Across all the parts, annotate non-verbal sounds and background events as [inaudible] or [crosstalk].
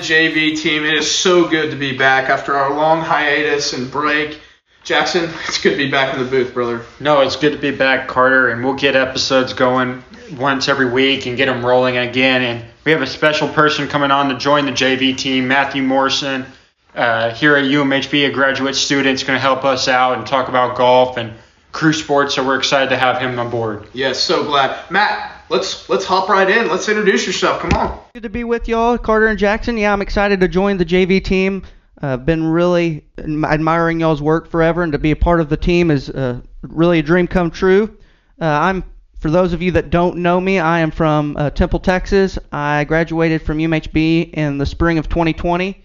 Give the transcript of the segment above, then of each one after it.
JV team. It is so good to be back after our long hiatus and break. Jackson, [laughs] it's good to be back in the booth, brother. No, it's good to be back, Carter, and we'll get episodes going once every week and get them rolling again. And we have a special person coming on to join the JV team, Matthew Morrison, uh, here at UMHB, a graduate student, is going to help us out and talk about golf and crew sports. So we're excited to have him on board. Yes, so glad. Matt, let's let's hop right in. Let's introduce yourself. Come on. Good to be with y'all, Carter and Jackson. Yeah, I'm excited to join the JV team. I've uh, been really admiring y'all's work forever, and to be a part of the team is uh, really a dream come true. Uh, I'm for those of you that don't know me, I am from uh, Temple, Texas. I graduated from UMHB in the spring of 2020,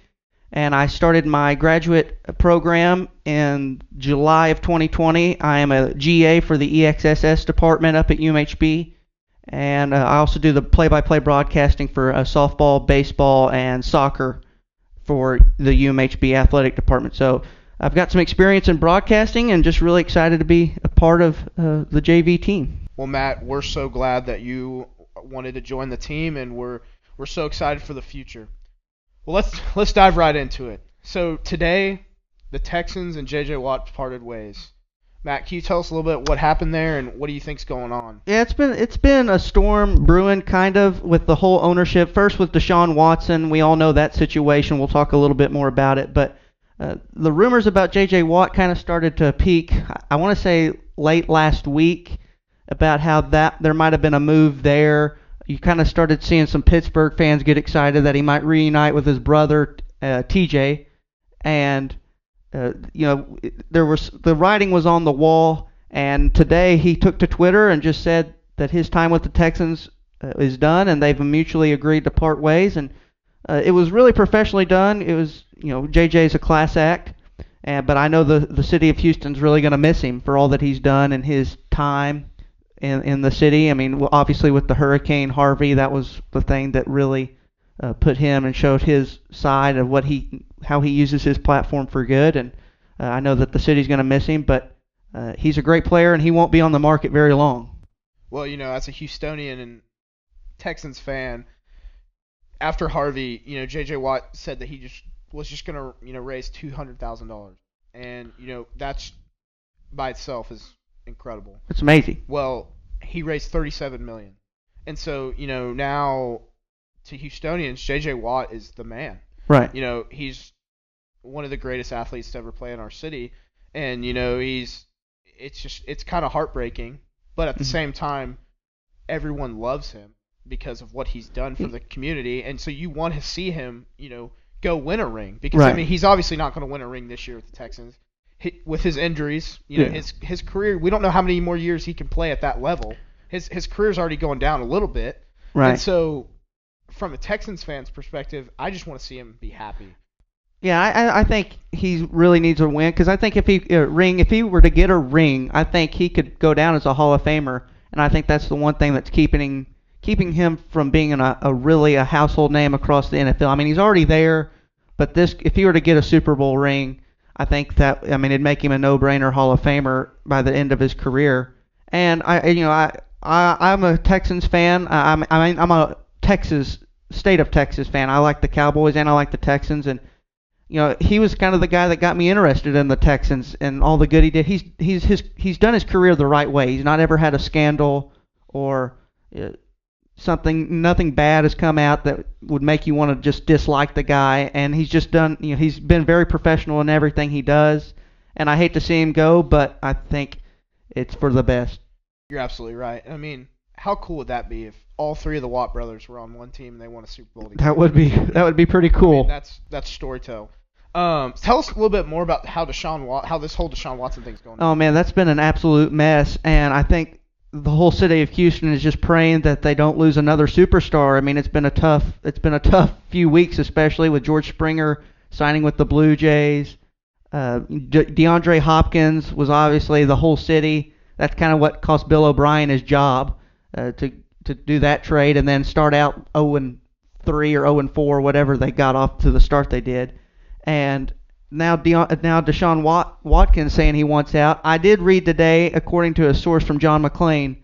and I started my graduate program in July of 2020. I am a GA for the EXSS department up at UMHB, and uh, I also do the play-by-play broadcasting for uh, softball, baseball, and soccer for the UMHB athletic department. So I've got some experience in broadcasting, and just really excited to be a part of uh, the JV team. Well, Matt, we're so glad that you wanted to join the team, and we're we're so excited for the future. Well, let's let's dive right into it. So today, the Texans and J.J. Watt parted ways. Matt, can you tell us a little bit what happened there and what do you think's going on? Yeah, it's been it's been a storm brewing kind of with the whole ownership. First with Deshaun Watson, we all know that situation. We'll talk a little bit more about it, but uh, the rumors about J.J. Watt kind of started to peak. I want to say late last week about how that there might have been a move there. You kind of started seeing some Pittsburgh fans get excited that he might reunite with his brother uh, TJ, and uh, you know there was the writing was on the wall. And today he took to Twitter and just said that his time with the Texans uh, is done, and they've mutually agreed to part ways. And uh, it was really professionally done. It was you know JJ's a class act. And, but I know the the city of Houston's really going to miss him for all that he's done and his time in in the city. I mean, obviously with the Hurricane Harvey, that was the thing that really uh, put him and showed his side of what he how he uses his platform for good. And uh, I know that the city's going to miss him, but uh, he's a great player and he won't be on the market very long. Well, you know, as a Houstonian and Texans fan, after Harvey, you know, J.J. Watt said that he just was just going to, you know, raise two hundred thousand dollars, and you know that's by itself is incredible. It's amazing. Well, he raised 37 million, and so you know now to Houstonians, J.J. Watt is the man. Right. You know he's one of the greatest athletes to ever play in our city, and you know he's it's just it's kind of heartbreaking, but at the mm-hmm. same time, everyone loves him because of what he's done for the community, and so you want to see him, you know, go win a ring because right. I mean he's obviously not going to win a ring this year with the Texans with his injuries, you know, yeah. his his career. We don't know how many more years he can play at that level. His his career's already going down a little bit. Right. And so, from a Texans fan's perspective, I just want to see him be happy. Yeah, I, I think he really needs a win because I think if he uh, ring, if he were to get a ring, I think he could go down as a Hall of Famer, and I think that's the one thing that's keeping keeping him from being a, a really a household name across the NFL. I mean, he's already there, but this if he were to get a Super Bowl ring, I think that I mean it'd make him a no-brainer Hall of Famer by the end of his career. And I, you know, I, I I'm a Texans fan. I, I'm I mean I'm a Texas state of Texas fan. I like the Cowboys and I like the Texans and you know, he was kind of the guy that got me interested in the Texans and all the good he did. He's he's his he's done his career the right way. He's not ever had a scandal or uh, something nothing bad has come out that would make you want to just dislike the guy and he's just done you know he's been very professional in everything he does and I hate to see him go but I think it's for the best. You're absolutely right. I mean, how cool would that be if all three of the Watt brothers were on one team and they won a Super Bowl together? That would be that would be pretty cool. I mean, that's that's storytelling. Um, tell us a little bit more about how Deshaun Wat- how this whole Deshaun Watson thing's going. Oh man, that's been an absolute mess, and I think the whole city of Houston is just praying that they don't lose another superstar. I mean, it's been a tough it's been a tough few weeks, especially with George Springer signing with the Blue Jays. Uh, De- DeAndre Hopkins was obviously the whole city. That's kind of what cost Bill O'Brien his job uh, to to do that trade and then start out 0 and 3 or 0 and 4, whatever they got off to the start they did. And now Deion, now Deshaun Wat, Watkins saying he wants out. I did read today, according to a source from John McClain,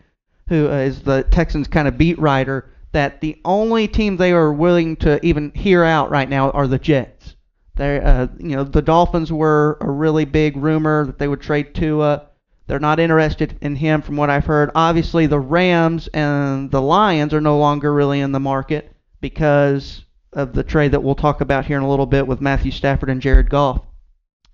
who uh, the Texans kind of beat writer, that the only team they are willing to even hear out right now are the Jets. They, uh, you know, the Dolphins were a really big rumor that they would trade Tua. They're not interested in him, from what I've heard. Obviously, the Rams and the Lions are no longer really in the market because of the trade that we'll talk about here in a little bit with Matthew Stafford and Jared Goff.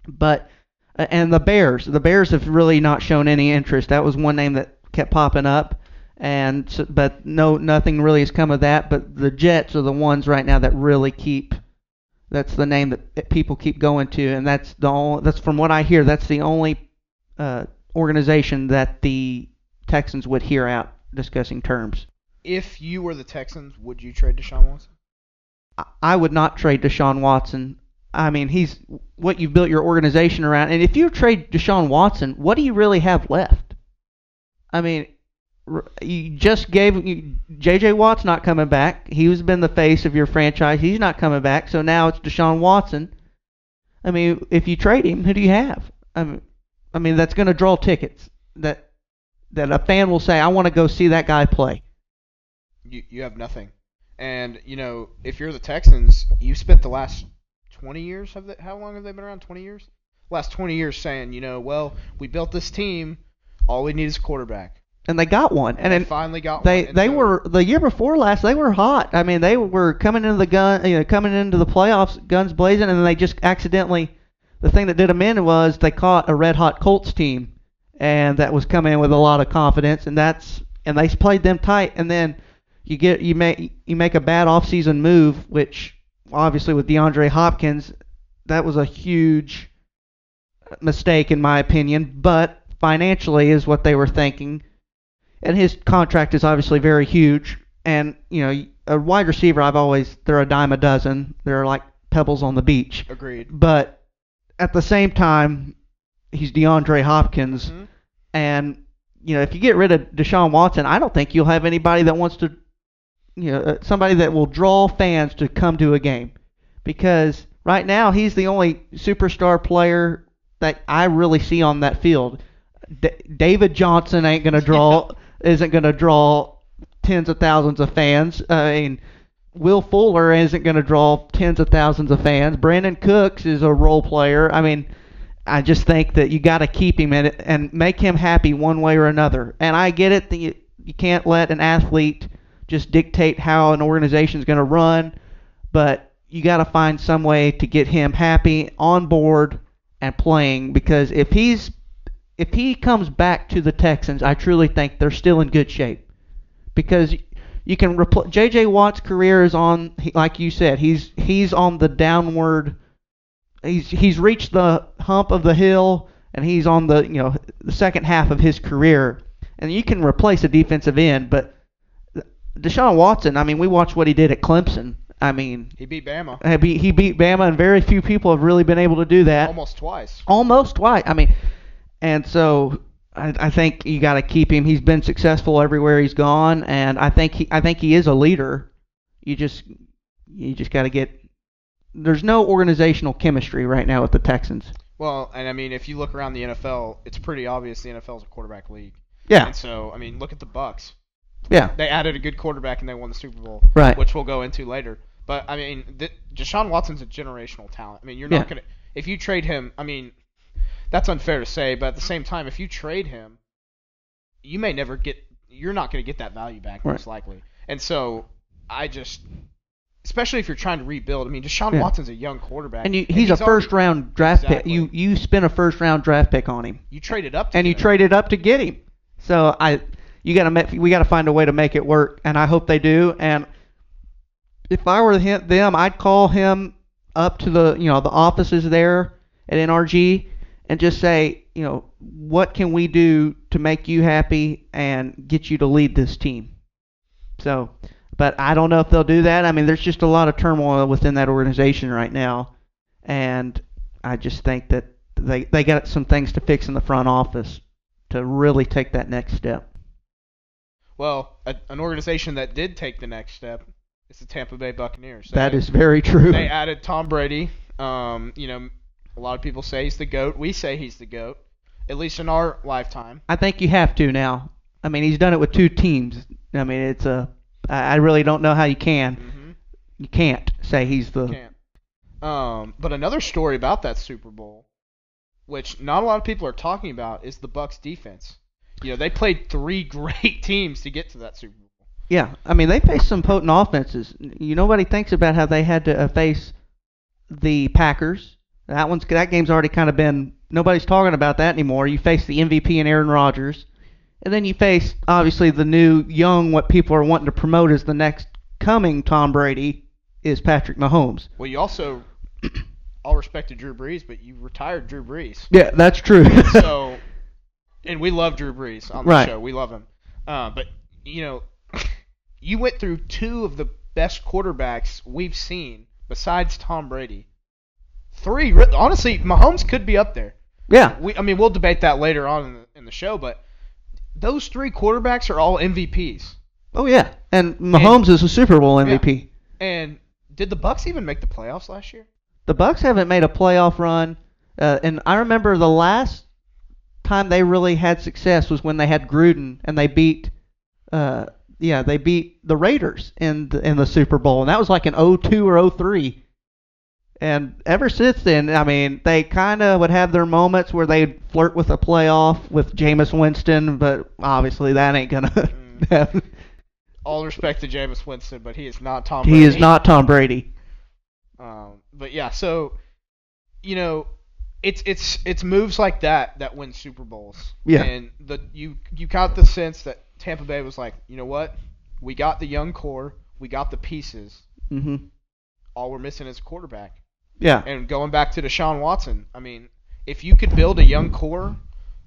But uh, and the Bears, the Bears have really not shown any interest. That was one name that kept popping up, and but no, nothing really has come of that. But the Jets are the ones right now that really keep. That's the name that people keep going to, and that's the only, that's from what I hear. That's the only uh, organization that the Texans would hear out discussing terms. If you were the Texans, would you trade Deshaun Watson? I- would not trade Deshaun Watson. I mean, he's what you've built your organization around. And if you trade Deshaun Watson, what do you really have left? I mean, you just gave you, J.J. Watt's not coming back. He's been the face of your franchise. He's not coming back. So now it's Deshaun Watson. I mean, if you trade him, who do you have? I mean, I mean that's going to draw tickets. That that a fan will say, I want to go see that guy play. You you have nothing. And you know, if you're the Texans, you spent the last 20 years have they, how long have they been around? 20 years? Last 20 years saying, you know, well, we built this team, all we need is a quarterback. And they got one. And they then finally got they one. And they so- were the year before last they were hot. I mean they were coming into the gun you know coming into the playoffs guns blazing and then they just accidentally the thing that did them in was they caught a red hot Colts team and that was coming in with a lot of confidence and that's and they played them tight and then you get you make you make a bad offseason move which obviously with DeAndre Hopkins that was a huge mistake in my opinion but financially is what they were thinking and his contract is obviously very huge. And you know, a wide receiver, I've always they're a dime a dozen. They're like pebbles on the beach. agreed. But at the same time, he's DeAndre Hopkins, Mhm. and you know, if you get rid of Deshaun Watson, I don't think you'll have anybody that wants to, you know, uh, somebody that will draw fans to come to a game, because right now he's the only superstar player that I really see on that field. D- David Johnson ain't gonna [laughs] draw, isn't gonna draw tens of thousands of fans. I mean, Will Fuller isn't gonna draw tens of thousands of fans. Brandin Cooks is a role player. I mean, I just think that you got to keep him and and make him happy one way or another. And I get it that you, you can't let an athlete just dictate how an organization's going to run, but you got to find some way to get him happy on board and playing because if he's if he comes back to the Texans, I truly think they're still in good shape because you can repl- JJ Watt's career is on he- like you said he's he's on the downward he's he's reached the hump of the hill and he's on the you know the second half of his career and you can replace a defensive end but Deshaun Watson I mean we watched what he did at Clemson I mean He beat Bama uh, he beat, he beat Bama and very few people have really been able to do that almost twice. almost twice. I mean, and so I, I think you got to keep him. He's been successful everywhere he's gone, and I think he I think he is a leader. You just you just got to get. There's no organizational chemistry right now with the Texans. Well, and I mean, if you look around the NFL, it's pretty obvious the NFL is a quarterback league. Yeah, And so, I mean, look at the Bucks. yeah, They added a good quarterback and they won the Super Bowl, right. which we'll go into later. But I mean, th- Deshaun Watson's a generational talent. I mean, you're not Yeah. gonna if you trade him. I mean, that's unfair to say, but at the mm-hmm. same time, if you trade him, you may never get. You're not gonna get that value back Right. most likely. And so, I just, especially if you're trying to rebuild. I mean, Deshaun Yeah. Watson's a young quarterback, And you, he's, a already- first round draft pick. You you spent a first round draft pick on him, You traded up, to and you him. traded up to get him. So I you got to make we got to find a way to make it work, and I hope they do. And if I were them, I'd call him up to the you know the offices there at NRG and just say you know what can we do to make you happy and get you to lead this team. So, but I don't know if they'll do that. I mean, there's just a lot of turmoil within that organization right now, and I just think that they they got some things to fix in the front office to really take that next step. Well, a, an organization that did take the next step is the Tampa Bay Buccaneers. That They- is very true. They added Tom Brady. Um, you know, a lot of people say he's the goat. We say he's the goat, at least in our lifetime. I think you have to now. I mean, he's done it with two teams. I mean, it's a I really don't know how you can. hmm You can't say he's the. Can't. Um, but another story about that Super Bowl, which not a lot of people are talking about, is the Bucks defense. You know, they played three [laughs] great teams to get to that Super Bowl. Yeah, I mean they faced some potent offenses. You nobody thinks about how they had to uh, face the Packers. That one's that game's already kind of been nobody's talking about that anymore. You face the MVP and Aaron Rodgers, and then you face obviously the new young what people are wanting to promote as the next coming Tom Brady is Patrick Mahomes. Well, you also, [clears throat] all respect to Drew Brees, but you retired Drew Brees. Yeah, that's true. [laughs] So, and we love Drew Brees on the Right. show. We love him. Uh, but you know, [laughs] you went through two of the best quarterbacks we've seen besides Tom Brady. Three, re- honestly, Mahomes could be up there. yeah, We, I mean, we'll debate that later on in the, in the show, but those three quarterbacks are all MVPs. oh yeah, and Mahomes is a Super Bowl MVP. And did the Bucks even make the playoffs last year? The Bucks haven't made a playoff run, uh, and I remember the last time they really had success was when they had Gruden and they beat, uh, yeah, they beat the Raiders in the, in the Super Bowl, and that was like in 02 or 03. And ever since then, I mean, they kind of would have their moments where they'd flirt with a playoff with Jameis Winston, but obviously that ain't gonna Mm. [laughs] happen. All respect to Jameis Winston, but he is not Tom Brady. He is not Tom Brady. Um, but yeah, so you know, it's it's it's moves like that that win Super Bowls. Yeah. And the you you got the sense that Tampa Bay was like, you know what, we got the young core, we got the pieces. hmm All we're missing is quarterback. Yeah. And going back to Deshaun Watson, I mean, if you could build a young core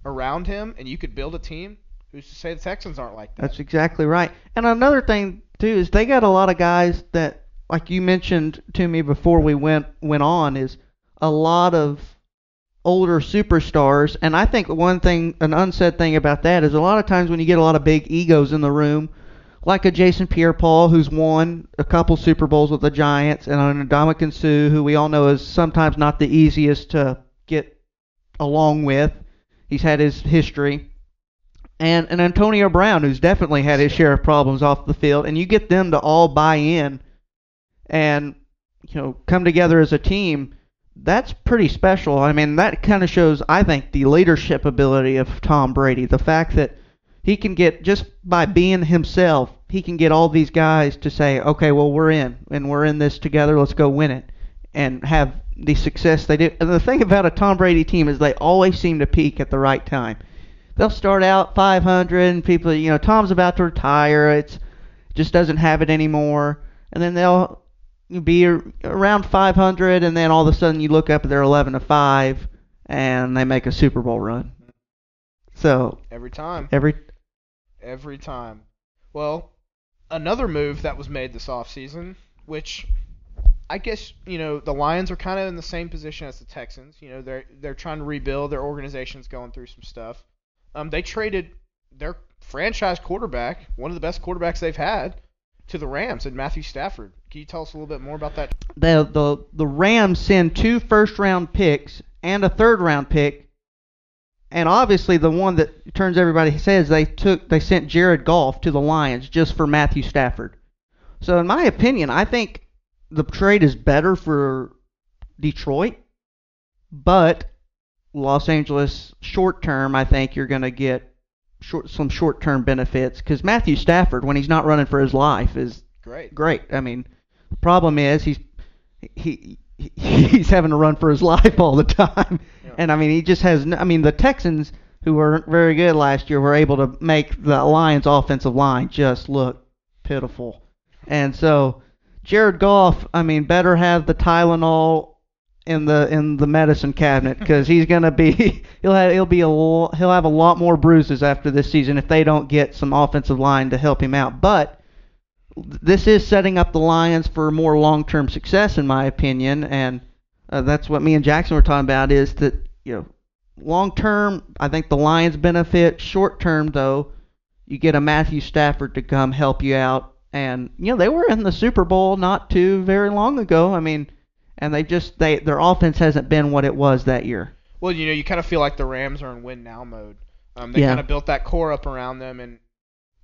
around him and you could build a team, who's to say the Texans aren't like that? That's exactly right. And another thing too is they got a lot of guys that, like you mentioned to me before we went went on, is a lot of older superstars. And I think one thing, an unsaid thing about that is a lot of times when you get a lot of big egos in the room, like a Jason Pierre-Paul who's won a couple Super Bowls with the Giants, and an Ndamukong Suh who we all know is sometimes not the easiest to get along with. He's had his history and and Antonio Brown, who's definitely had his share of problems off the field, and you get them to all buy in and you know come together as a team. That's pretty special. I mean, that kind of shows, I think, the leadership ability of Tom Brady. The fact that he can get just by being himself, he can get all these guys to say, "Okay, well, we're in, and we're in this together. Let's go win it," and have the success they do. And the thing about a Tom Brady team is they always seem to peak at the right time they'll start out 500 and people you know Tom's about to retire it's just doesn't have it anymore and then they'll be around 500 and then all of a sudden you look up and they're 11 to 5 and they make a Super Bowl run so Every time. every Every time. Well, another move that was made this offseason, which I guess, you know, the Lions are kind of in the same position as the Texans. You know, they're they're trying to rebuild, their organization's going through some stuff. Um they traded their franchise quarterback, one of the best quarterbacks they've had, to the Rams and Matthew Stafford. Can you tell us a little bit more about that? the the the Rams send two first round picks and a third round pick and obviously the one that turns everybody says they took they sent Jared Goff to the Lions just for Matthew Stafford. So in my opinion, I think the trade is better for Detroit, but Los Angeles short term, I think you're going to get short some short term benefits because Matthew Stafford, when he's not running for his life, is Great. great. I mean, the problem is he's he, he he's having to run for his [laughs] life all the time, Yeah. and I mean he just has. No, I mean the Texans, who were very good last year, were able to make the Lions' offensive line just look pitiful, and so Jared Goff, I mean, better have the Tylenol in the in the medicine cabinet because he's gonna be [laughs] he'll have he'll be a he'll have a lot more bruises after this season if they don't get some offensive line to help him out. But this is setting up the Lions for more long-term success, in my opinion, and uh, that's what me and Jackson were talking about. Is that you know, long-term, I think the Lions benefit. Short-term, though, you get a Matthew Stafford to come help you out, and you know they were in the Super Bowl not too very long ago. I mean, and they just they their offense hasn't been what it was that year. Well, you know, you kind of feel like the Rams are in win now mode. Um, they Yeah. kind of built that core up around them, and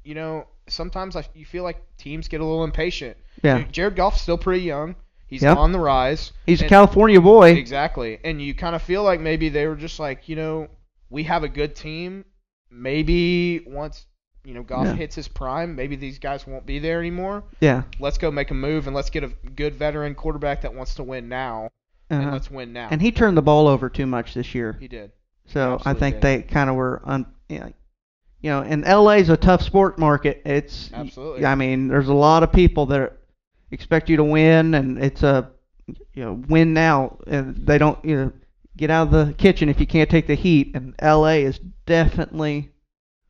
you know, sometimes I, you feel like teams get a little impatient. Yeah. Jared Goff's still pretty young. He's Yep. on the rise. He's a California boy. Exactly. And you kind of feel like maybe they were just like, you know, we have a good team. Maybe once, you know, Goff Yeah. hits his prime, maybe these guys won't be there anymore. Yeah. Let's go make a move and let's get a good veteran quarterback that wants to win now. And Uh-huh. let's win now. And he turned the ball over too much this year. he did. So I think did. they kind of were un, you know, you know, and LA's a tough sport market. It's Absolutely. I mean, there's a lot of people that expect you to win, and it's a you know win now, and they don't you know get out of the kitchen if you can't take the heat. And LA is definitely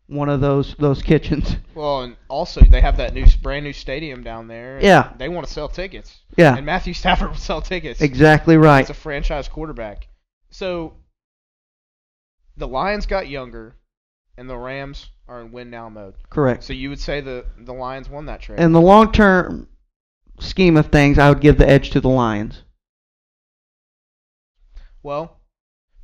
one of those those kitchens. [laughs] Well, and also they have that new brand new stadium down there. Yeah. They want to sell tickets. Yeah, And Matthew [laughs] Stafford will sell tickets. exactly right. He's a franchise quarterback. So the Lions got younger, and the Rams are in win now mode. Correct. So you would say the the Lions won that trade. In the long term scheme of things, I would give the edge to the Lions. well,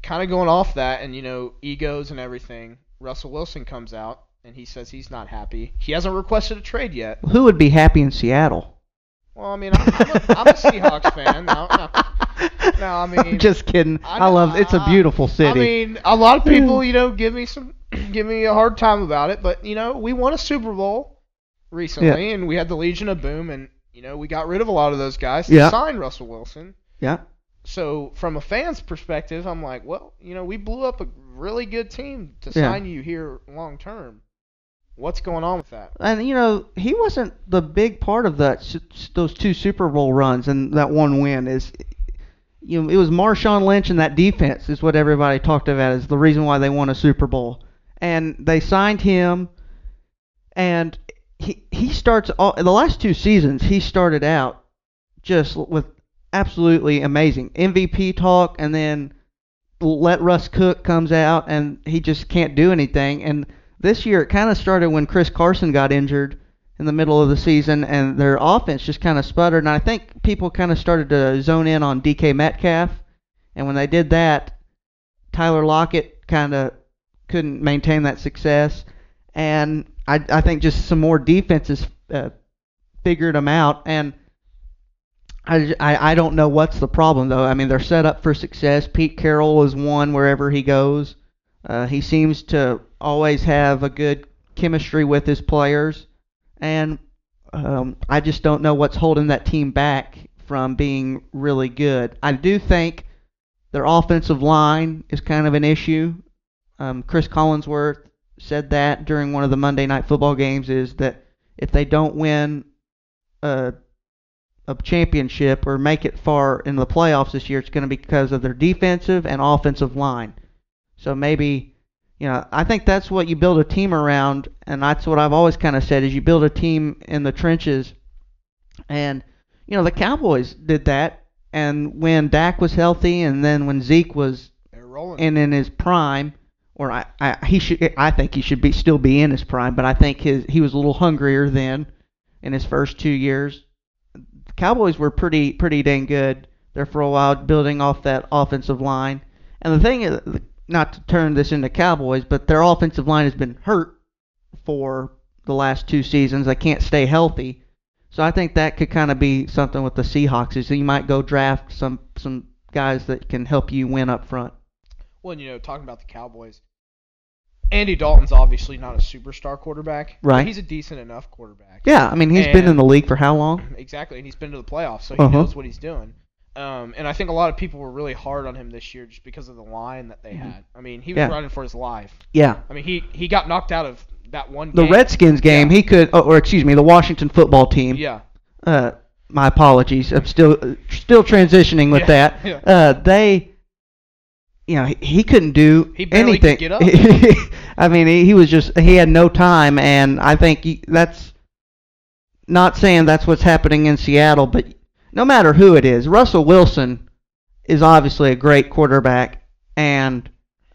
kind of going off that, and you know egos and everything. Russell Wilson comes out and he says he's not happy. He hasn't requested a trade yet. Who would be happy in Seattle? Well, I mean, I'm, I'm, a, I'm a Seahawks fan. No, no, no. I [laughs] mean, I'm just kidding. I I, love. It's a beautiful city. I mean, a lot of people, you know, give me some, [clears throat] give me a hard time about it, but you know, we won a Super Bowl recently, and we had the Legion of Boom, and you know, we got rid of a lot of those guys to Yeah. sign Russell Wilson. yeah. So from a fan's perspective, I'm like, well, you know, we blew up a really good team to Yeah. sign you here long term. What's going on with that? And you know, he wasn't the big part of that those two Super Bowl runs and that one win is you know, it was Marshawn Lynch and that defense is what everybody talked about as the reason why they won a Super Bowl. And they signed him and he he starts all, the last two seasons he started out just with absolutely amazing MVP talk and then let Russ Cook comes out and he just can't do anything. And this year it kind of started when Chris Carson got injured in the middle of the season and their offense just kind of sputtered. And I think people kind of started to zone in on DK Metcalf and when they did that Tyler Lockett kind of couldn't maintain that success and I I think just some more defenses uh, figured them out and I, I, I don't know what's the problem though. I mean they're set up for success. Pete Carroll is one wherever he goes. Uh, he seems to always have a good chemistry with his players, and um, I just don't know what's holding that team back from being really good. I do think their offensive line is kind of an issue. Um, Chris Collinsworth said that during one of the Monday Night Football games is that if they don't win a, a championship or make it far in the playoffs this year, it's going to be because of their defensive and offensive line. So maybe, you know, I think that's what you build a team around, and that's what I've always kind of said is you build a team in the trenches. And you know, the Cowboys did that, and when Dak was healthy, and then when Zeke was and in his prime, or I, I he should I think he should be still be in his prime, but I think his he was a little hungrier then in his first two years. The Cowboys were pretty pretty dang good there for a while, building off that offensive line. And the thing is, not to turn this into Cowboys, but their offensive line has been hurt for the last two seasons. They can't stay healthy. So I think that could kind of be something with the Seahawks is you might go draft some some guys that can help you win up front. Well, and, you know, talking about the Cowboys, Andy Dalton's obviously not a superstar quarterback. but Right. he's a decent enough quarterback. Yeah, I mean he's been in the league for how long? [clears throat] Exactly, and he's been to the playoffs, so he Uh-huh. knows what he's doing. Um, and I think a lot of people were really hard on him this year just because of the line that they had. I mean, he was Yeah. running for his life. Yeah. I mean, he he got knocked out of that one. The game. Redskins game, Yeah. he could, oh, or excuse me, the Washington football team. Yeah. Uh, my apologies. I'm still still transitioning with Yeah, that. [laughs] yeah. Uh, they, you know, he, he couldn't do He barely could anything. get up. [laughs] I mean, he, he was just he had no time, and I think he, that's not saying that's what's happening in Seattle, but no matter who it is, Russell Wilson is obviously a great quarterback, and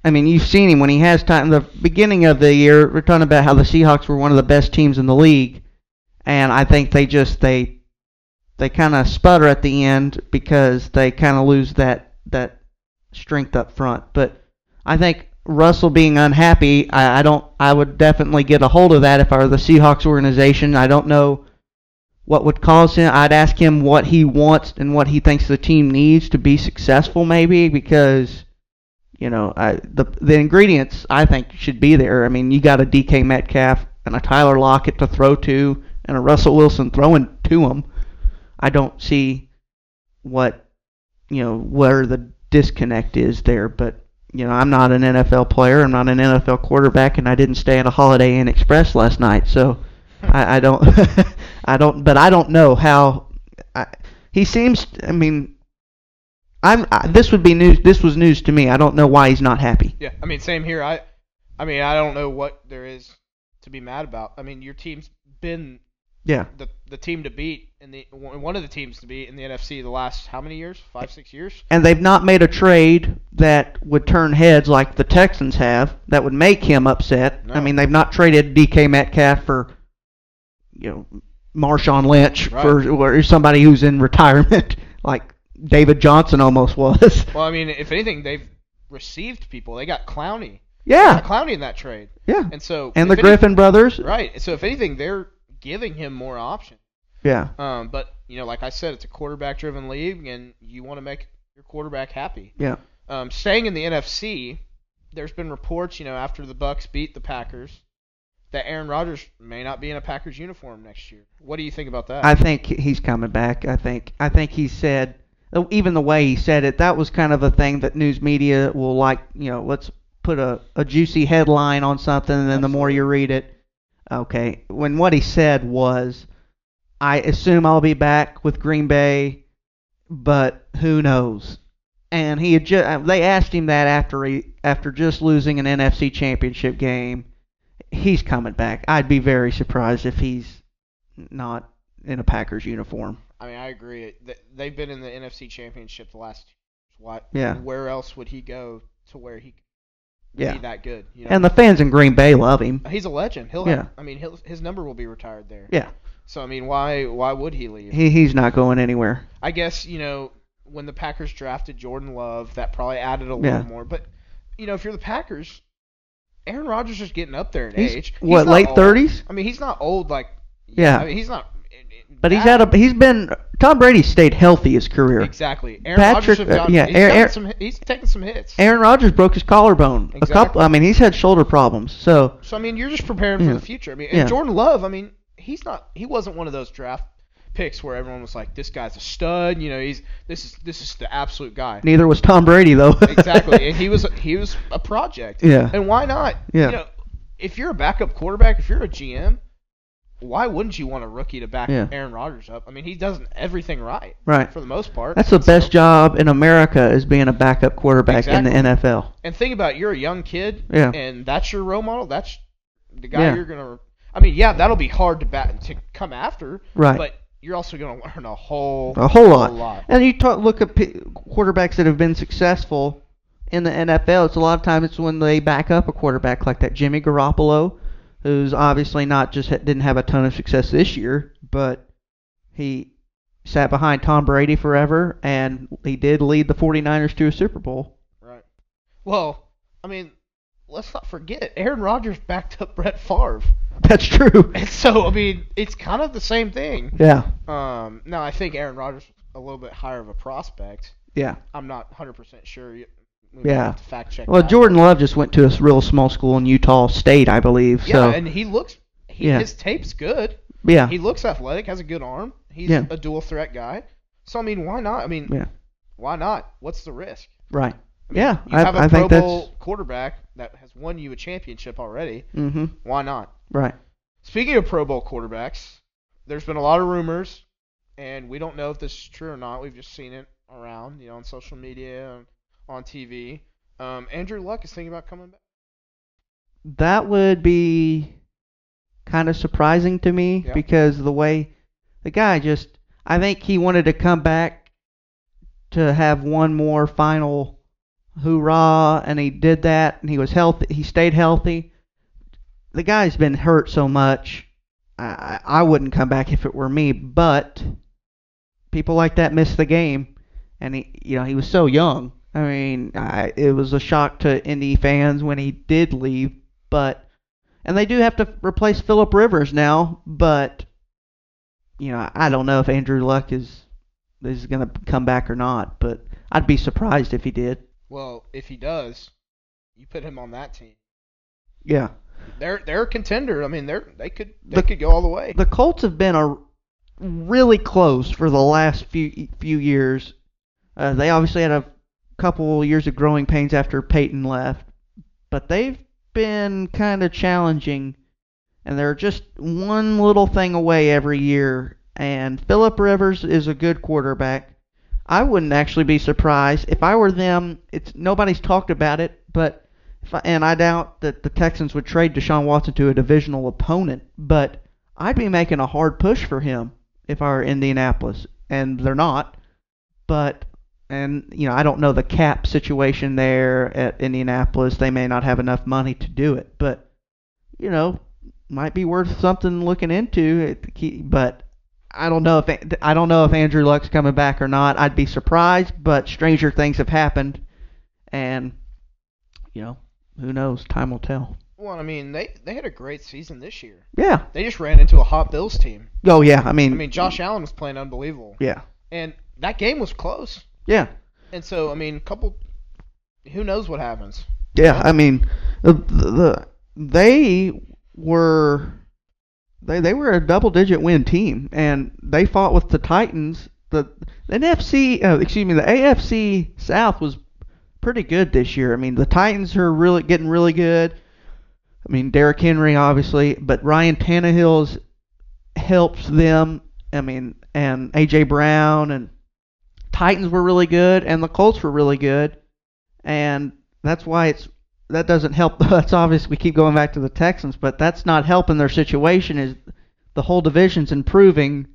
I mean, you've seen him when he has time. The beginning of the year, we're talking about how the Seahawks were one of the best teams in the league, and I think they just they they kind of sputter at the end because they kind of lose that that strength up front. But I think Russell being unhappy, I, I don't. I would definitely get a hold of that if I were the Seahawks organization. I don't know what would cause him. I'd ask him what he wants and what he thinks the team needs to be successful, maybe because you know I, the the ingredients I think should be there. I mean, you got a DK Metcalf and a Tyler Lockett to throw to, and a Russell Wilson throwing to him. I don't see what you know where the disconnect is there, but you know, I'm not an NFL player. I'm not an NFL quarterback, and I didn't stay at a Holiday Inn Express last night, so I, I don't, [laughs] I don't. But I don't know how. I, he seems. I mean, I'm. I, this would be news. This was news to me. I don't know why he's not happy. Yeah, I mean, same here. I, I mean, I don't know what there is to be mad about. I mean, your team's been Yeah. the the team to beat in the one of the teams to beat in the NFC the last how many years? Five, six years. And they've not made a trade that would turn heads like the Texans have. That would make him upset. I mean, they've not traded DK Metcalf for, you know, Marshawn Lynch Right. for or somebody who's in retirement, [laughs] like David Johnson almost was. [laughs] Well, I mean, if anything, they've received people. They got Clowney. yeah, Got Clowney in that trade, yeah. and so And the if any- Griffin brothers. right? So if anything, they're giving him more options. Yeah, Um, but you know, like I said, it's a quarterback-driven league, and you want to make your quarterback happy. yeah. Um, staying in the NFC, there's been reports, you know, after the Bucks beat the Packers, that Aaron Rodgers may not be in a Packers uniform next year. What do you think about that? I think he's coming back. I think I think he said even the way he said it, that was kind of a thing that news media will like, you know, let's put a, a juicy headline on something and then the more you read it, okay. When what he said was I assume I'll be back with Green Bay, but who knows? And he had just uh, they asked him that after he after just losing an NFC championship game. He's coming back. I'd be very surprised if he's not in a Packers uniform. I mean, I agree. They've been in the NFC Championship the last. What? Yeah. Where else would he go to where he Yeah. be that good? You know? And the fans in Green Bay love him. he's a legend. He'll. Yeah. Have, I mean, he'll, his number will be retired there. Yeah. So I mean, why why would he leave? He he's not going anywhere. I guess you know when the Packers drafted Jordan Love, that probably added a little Yeah. more. But you know, if you're the Packers, Aaron Rodgers is getting up there in He's age. what late thirties? I mean, he's not old like. Yeah. I mean, he's not. But he's had a he's been Tom Brady stayed healthy his career. exactly. Aaron Patrick- Rodgers have uh, yeah, he's, Aaron- some, he's taken some hits. Aaron Rodgers broke his collarbone. A couple. I mean, he's had shoulder problems. So So I mean, you're just preparing Yeah. for the future. I mean, and Yeah. Jordan Love. I mean, he's not. He wasn't one of those draft picks where everyone was like, "This guy's a stud." You know, he's this is this is the absolute guy. neither was Tom Brady though. [laughs] exactly, and he was he was a project. Yeah. And why not? Yeah. You know, if you're a backup quarterback, if you're a GM, why wouldn't you want a rookie to back Yeah. Aaron Rodgers up? I mean, he does everything right right. for the most part. That's the So- best job in America is being a backup quarterback in the NFL. And think about it, you're a young kid, Yeah. and that's your role model. That's the guy Yeah. you're gonna. I mean, yeah, that'll be hard to bat to come after, Right. But you're also gonna learn a whole A whole lot. lot. And you talk, look at p- quarterbacks that have been successful in the NFL. It's a lot of times it's when they back up a quarterback like that Jimmy Garoppolo, who's obviously not just ha- didn't have a ton of success this year, but he sat behind Tom Brady forever, and he did lead the 49ers to a Super Bowl. Right. Well, I mean, let's not forget Aaron Rodgers backed up Brett Favre, That's true. [laughs] and so I mean, it's kind of the same thing. Yeah, Um, now I think Aaron Rodgers a little bit higher of a prospect. yeah. I'm not 100% sure. Yeah. fact check. Well, that. Jordan Love just went to a real small school in Utah State, I believe. Yeah, so and he looks. He, Yeah. His tape's good. yeah, He looks athletic, has a good arm. He's Yeah. a dual threat guy. So I mean, why not? I mean, yeah, why not? What's the risk? right. I mean, yeah, you I, have a I Pro think that's Bowl quarterback that has won you a championship already. Mm-hmm. Why not? right. Speaking of Pro Bowl quarterbacks, there's been a lot of rumors, and we don't know if this is true or not. We've just seen it around, you know, on social media, and on TV. Um, Andrew Luck is thinking about coming back. That would be kind of surprising to me Yeah. because the way the guy just, I think he wanted to come back to have one more final hoorah, and he did that, and he was healthy. He stayed healthy. The guy's been hurt so much. I, I wouldn't come back if it were me, but people like that miss the game, and he, you know, he was so young. I mean, I, it was a shock to Indy fans when he did leave, but and they do have to replace Philip Rivers now, but you know, I don't know if Andrew Luck is is going to come back or not, but I'd be surprised if he did. Well, if he does, you put him on that team. Yeah. They're they're a contender. I mean, they're they could they The- could go all the way. The Colts have been a really close for the last few few years. Uh, they obviously had a couple years of growing pains after Peyton left, but they've been kind of challenging, and they're just one little thing away every year. And Philip Rivers is a good quarterback. I wouldn't actually be surprised if I were them. It's nobody's talked about it, but I, and I doubt that the Texans would trade Deshaun Watson to a divisional opponent, but I'd be making a hard push for him if I were Indianapolis, and they're not. But and you know I don't know the cap situation there at Indianapolis. They may not have enough money to do it, but you know might be worth something looking into. But I don't know if I don't know if Andrew Luck's coming back or not. I'd be surprised, but stranger things have happened, and you know who knows? Time will tell. well, I mean, they they had a great season this year. Yeah. They just ran into a hot Bills team. Oh yeah. I mean. I mean, Josh Allen was playing unbelievable, Yeah. and that game was close. Yeah. And so, I mean, couple. Who knows what happens? Yeah, I mean, the, the they were they they were a double digit win team, and they fought with the Titans. The the NFC, uh, excuse me, the AFC South was pretty good this year. I mean, the Titans are really getting really good. I mean, Derrick Henry obviously, but Ryan Tannehill's helps them. I mean, and AJ Brown and Titans were really good, and the Colts were really good, and that's why it's that doesn't help. [laughs] That's obvious. We keep going back to the Texans, but that's not helping their situation. Is the whole division's improving,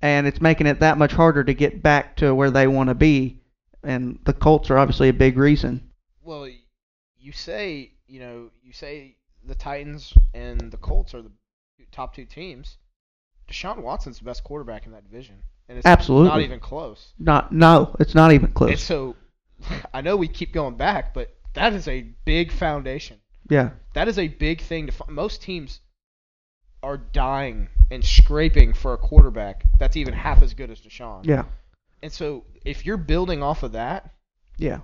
and it's making it that much harder to get back to where they want to be. And the Colts are obviously a big reason. Well, you say you know you say the Titans and the Colts are the top two teams. Deshaun Watson's the best quarterback in that division, and it's Absolutely. not even close. Not no, it's not even close. And so, [laughs] I know we keep going back, but that is a big foundation. Yeah, That is a big thing to. fi- Most teams are dying and scraping for a quarterback that's even half as good as Deshaun. yeah, And so, if you're building off of that, yeah,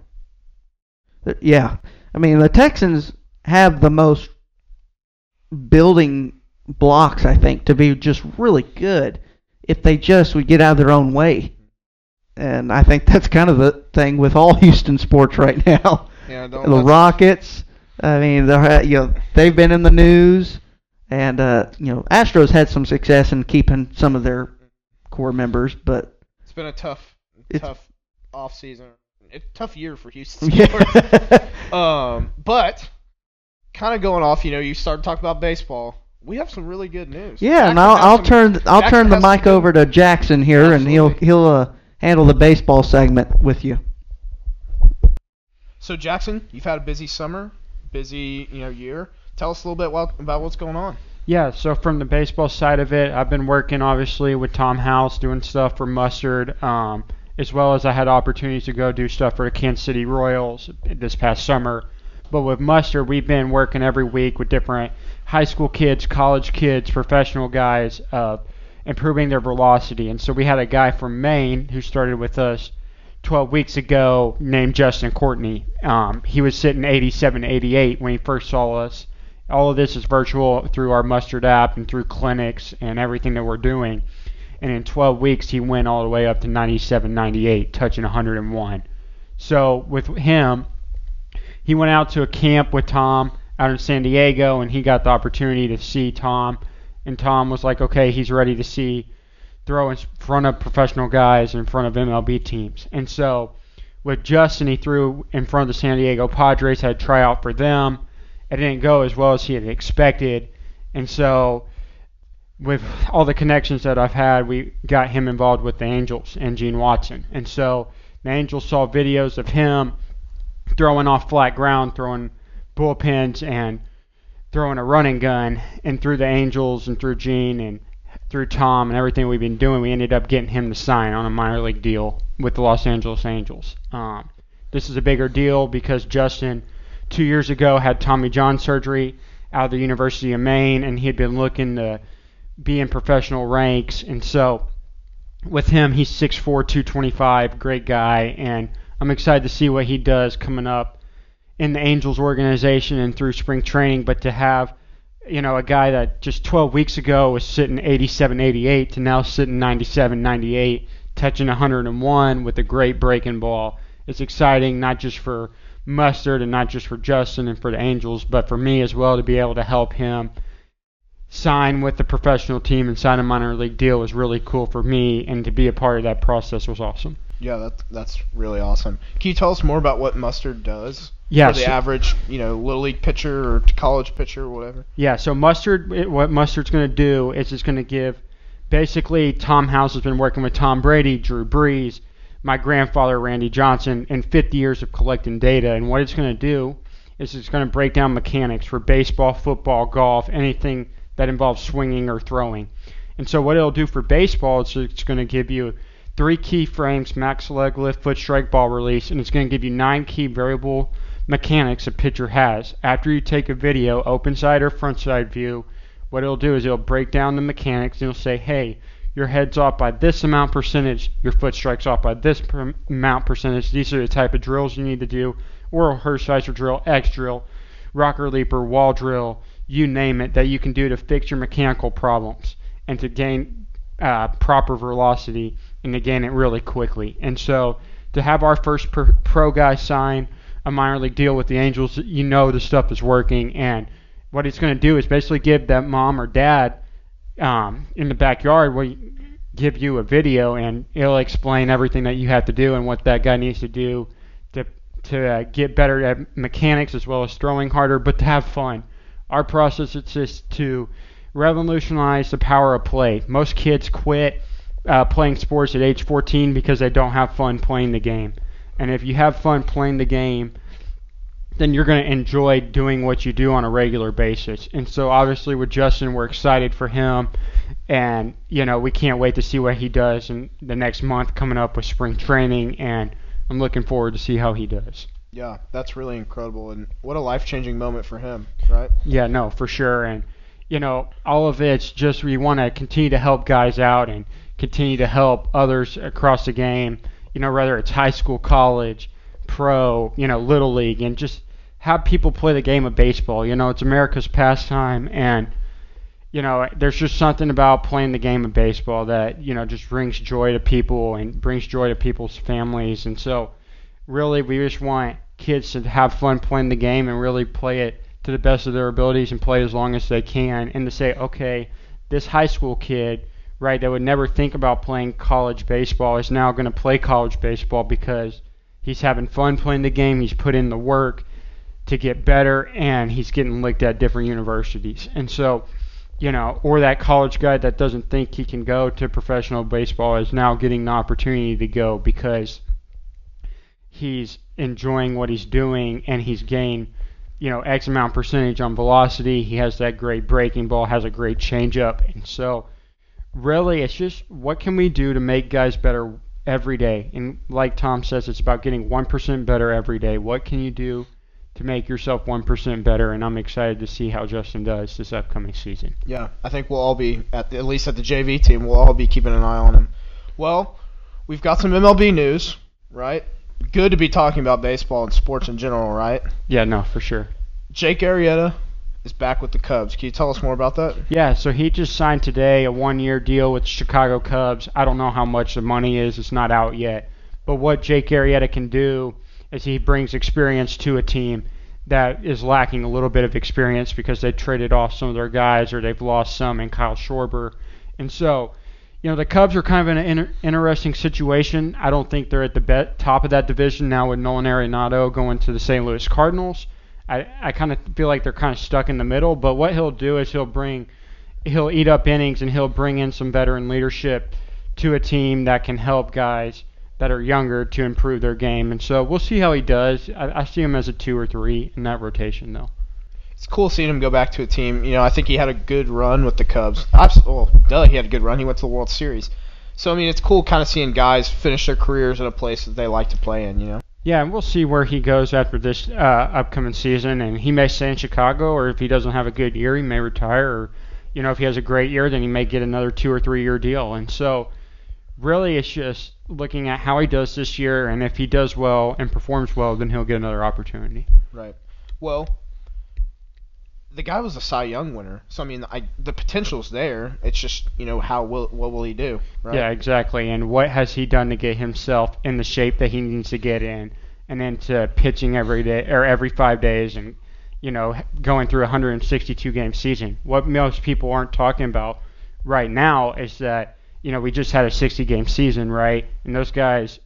yeah. I mean, the Texans have the most building blocks, I think, to be just really good if they just would get out of their own way. And I think that's kind of the thing with all [laughs] Houston sports right now. don't the Rockets. I mean, they're you know they've been in the news, and uh, you know Astros had some success in keeping some of their core members, but it's been a tough, tough off season, a tough year for Houston [laughs] sports. yeah, Um, but kind of going off, you know, you started talking about baseball. We have some really good news. yeah. And I'll, I'll some- turn I'll Jackson turn the mic over to Jackson here, and he'll he'll uh, handle the baseball segment with you. So Jackson, you've had a busy summer, busy you know year. Tell us a little bit what, about what's going on. Yeah, so from the baseball side of it, I've been working obviously with Tom House doing stuff for Mustard, um, as well as I had opportunities to go do stuff for the Kansas City Royals this past summer. But with Mustard, we've been working every week with different high school kids, college kids, professional guys, uh, improving their velocity. And so we had a guy from Maine who started with us 12 weeks ago named Justin Courtney. Um, he was sitting 87, 88 when he first saw us. All of this is virtual through our Mustard app and through clinics and everything that we're doing. And in 12 weeks, he went all the way up to 97, 98, touching 101. So with him, he went out to a camp with Tom out in San Diego, and he got the opportunity to see Tom. And Tom was like, okay, he's ready to see throw in front of professional guys in front of MLB teams. And so with Justin, he threw in front of the San Diego Padres, had a tryout for them. It didn't go as well as he had expected. And so with all the connections that I've had, we got him involved with the Angels and Gene Watson. And so the Angels saw videos of him throwing off flat ground, throwing bullpens, and throwing a running gun. And through the Angels and through Gene and through Tom and everything we've been doing, we ended up getting him to sign on a minor league deal with the Los Angeles Angels. Um, this is a bigger deal because Justin, two years ago, had Tommy John surgery out of the University of Maine, and he had been looking to be in professional ranks. And so, with him, he's 6'4", 225, great guy, and I'm excited to see what he does coming up in the Angels organization and through spring training. But to have you know, a guy that just 12 weeks ago was sitting 87, 88 to now sitting 97, 98, touching 101 with a great breaking ball. It's exciting not just for Mustard and not just for Justin and for the Angels, but for me as well to be able to help him sign with the professional team and sign a minor league deal was really cool for me, and to be a part of that process was awesome. Yeah, that's that's really awesome. Can you tell us more about what Mustard does? Yeah, for the so- average, you know, little league pitcher or college pitcher or whatever. Yeah, so Mustard, it, what Mustard's going to do is it's going to give, basically, Tom House has been working with Tom Brady, Drew Brees, my grandfather Randy Johnson, and 50 years of collecting data. And what it's going to do is it's going to break down mechanics for baseball, football, golf, anything that involves swinging or throwing. And so what it'll do for baseball is it's going to give you three key frames, max leg lift, foot strike, ball release, and it's going to give you nine key variable mechanics a pitcher has. After you take a video, open side or front side view, what it'll do is it'll break down the mechanics and it'll say, hey, your head's off by this amount percentage, your foot strike's off by this per- amount percentage. These are the type of drills you need to do. Orel Hershiser drill, X drill, rocker leaper, wall drill, you name it, that you can do to fix your mechanical problems and to gain uh, proper velocity and again it really quickly. And so to have our first pro guy sign a minor league deal with the Angels, you know the stuff is working. And what it's going to do is basically give that mom or dad um, in the backyard will give you a video and it'll explain everything that you have to do and what that guy needs to do to to uh, get better at mechanics as well as throwing harder, but to have fun. Our process is just to revolutionize the power of play. Most kids quit uh, playing sports at age 14 because they don't have fun playing the game. And if you have fun playing the game, then you're going to enjoy doing what you do on a regular basis. And so obviously with Justin, we're excited for him and you know, we can't wait to see what he does in the next month coming up with spring training and I'm looking forward to see how he does. Yeah, that's really incredible, and what a life-changing moment for him, right? Yeah, no, for sure. And you know, all of it's just we want to continue to help guys out and continue to help others across the game. You know, whether it's high school, college, pro, you know, little league, and just have people play the game of baseball. You know, it's America's pastime, and you know, there's just something about playing the game of baseball that you know just brings joy to people and brings joy to people's families. And so, really, we just want kids to have fun playing the game and really play it to the best of their abilities and play as long as they can. And to say, okay, this high school kid, right, that would never think about playing college baseball is now going to play college baseball because he's having fun playing the game. He's put in the work to get better, and he's getting looked at different universities. And so, you know, or that college guy that doesn't think he can go to professional baseball is now getting the opportunity to go because he's enjoying what he's doing and he's gained, you know, X amount percentage on velocity. He has that great breaking ball, has a great changeup, and so really it's just what can we do to make guys better every day? And like Tom says, it's about getting one percent better every day. What can you do? To make yourself 1% better, and I'm excited to see how Justin does this upcoming season. Yeah, I think we'll all be at the, at least at the JV team. We'll all be keeping an eye on him. Well, we've got some MLB news, right? Good to be talking about baseball and sports in general, right? Yeah, no, for sure. Jake Arrieta is back with the Cubs. Can you tell us more about that? Yeah, so he just signed today a one-year deal with the Chicago Cubs. I don't know how much the money is; it's not out yet. But what Jake Arrieta can do is he brings experience to a team that is lacking a little bit of experience because they traded off some of their guys or they've lost some in Kyle Schwarber. And so, you know, the Cubs are kind of in an inter- interesting situation. I don't think they're at the be- top of that division now with Nolan Arenado going to the St. Louis Cardinals. I, I kind of feel like they're kind of stuck in the middle. But what he'll do is he'll bring, he'll eat up innings and he'll bring in some veteran leadership to a team that can help guys that are younger to improve their game. And so we'll see how he does. I, I see him as a two or three in that rotation, though. It's cool seeing him go back to a team. You know, I think he had a good run with the Cubs. Well, duh, he had a good run. He went to the World Series. So I mean, it's cool kind of seeing guys finish their careers in a place that they like to play in. You know. Yeah, and we'll see where he goes after this uh, upcoming season, and he may stay in Chicago, or if he doesn't have a good year, he may retire, or you know, if he has a great year, then he may get another two or three year deal. And so, really, it's just looking at how he does this year, and if he does well and performs well, then he'll get another opportunity. Right. Well, the guy was a Cy Young winner, so I mean, I, the potential's there. It's just you know how will what will he do? Right? Yeah, exactly. And what has he done to get himself in the shape that he needs to get in, and into pitching every day or every five days, and you know going through a 162 game season. What most people aren't talking about right now is that you know we just had a 60 game season, right? And those guys,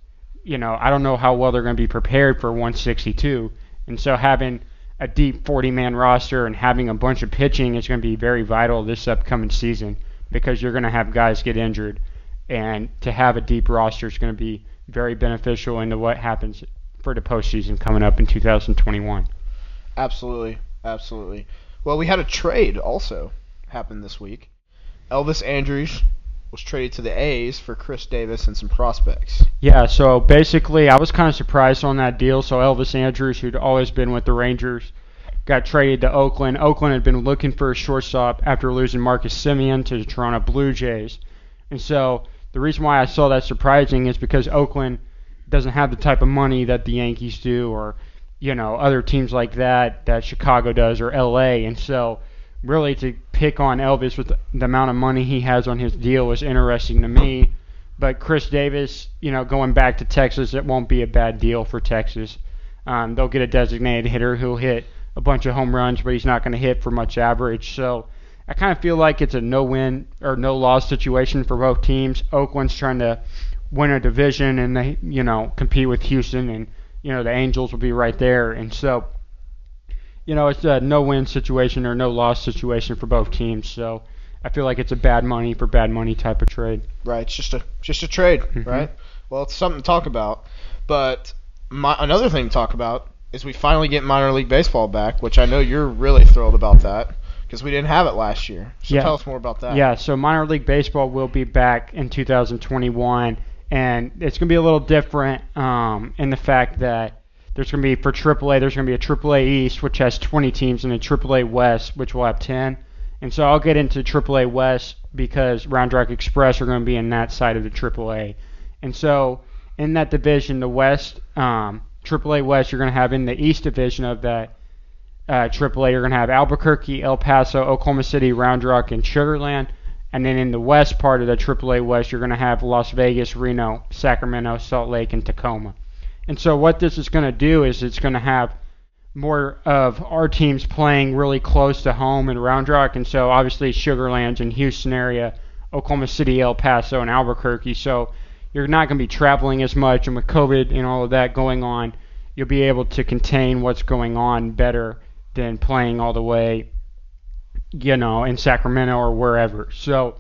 you know, I don't know how well they're going to be prepared for 162, and so having a deep 40 man roster and having a bunch of pitching is going to be very vital this upcoming season because you're going to have guys get injured. And to have a deep roster is going to be very beneficial into what happens for the postseason coming up in 2021. Absolutely. Absolutely. Well, we had a trade also happen this week. Elvis Andrus was traded to the A's for Chris Davis and some prospects. Yeah, so basically, I was kind of surprised on that deal. So Elvis Andrus, who'd always been with the Rangers, got traded to Oakland. Oakland had been looking for a shortstop after losing Marcus Semien to the Toronto Blue Jays. And so the reason why I saw that surprising is because Oakland doesn't have the type of money that the Yankees do or, you know, other teams like that that Chicago does or LA. And so really to pick on Elvis with the amount of money he has on his deal was interesting to me. But Chris Davis, you know, going back to Texas, it won't be a bad deal for Texas. Um, they'll get a designated hitter who'll hit a bunch of home runs, but he's not going to hit for much average. So I kind of feel like it's a no-win or no-loss situation for both teams. Oakland's trying to win a division, and they, you know, compete with Houston, and you know the Angels will be right there, and so you know, it's a no-win situation or no-loss situation for both teams. So I feel like it's a bad money for bad money type of trade. Right. It's just a just a trade, Mhm. right? Well, it's something to talk about. But my, another thing to talk about is we finally get minor league baseball back, which I know you're really thrilled about that because we didn't have it last year. So Yeah. tell us more about that. Yeah, so minor league baseball will be back in 2021, and it's going to be a little different um, in the fact that there's going to be for AAA, there's going to be a AAA East, which has 20 teams, and a AAA West, which will have 10. And so I'll get into AAA West because Round Rock Express are going to be in that side of the AAA. And so in that division, the West, um, AAA West, you're going to have in the East division of that uh, AAA, you're going to have Albuquerque, El Paso, Oklahoma City, Round Rock, and Sugarland. And then in the west part of the AAA West, you're going to have Las Vegas, Reno, Sacramento, Salt Lake, and Tacoma. And so what this is going to do is it's going to have more of our teams playing really close to home in Round Rock, and so obviously Sugarland's and Houston area, Oklahoma City, El Paso, and Albuquerque. So you're not going to be traveling as much, and with COVID and all of that going on, you'll be able to contain what's going on better than playing all the way, you know, in Sacramento or wherever. So.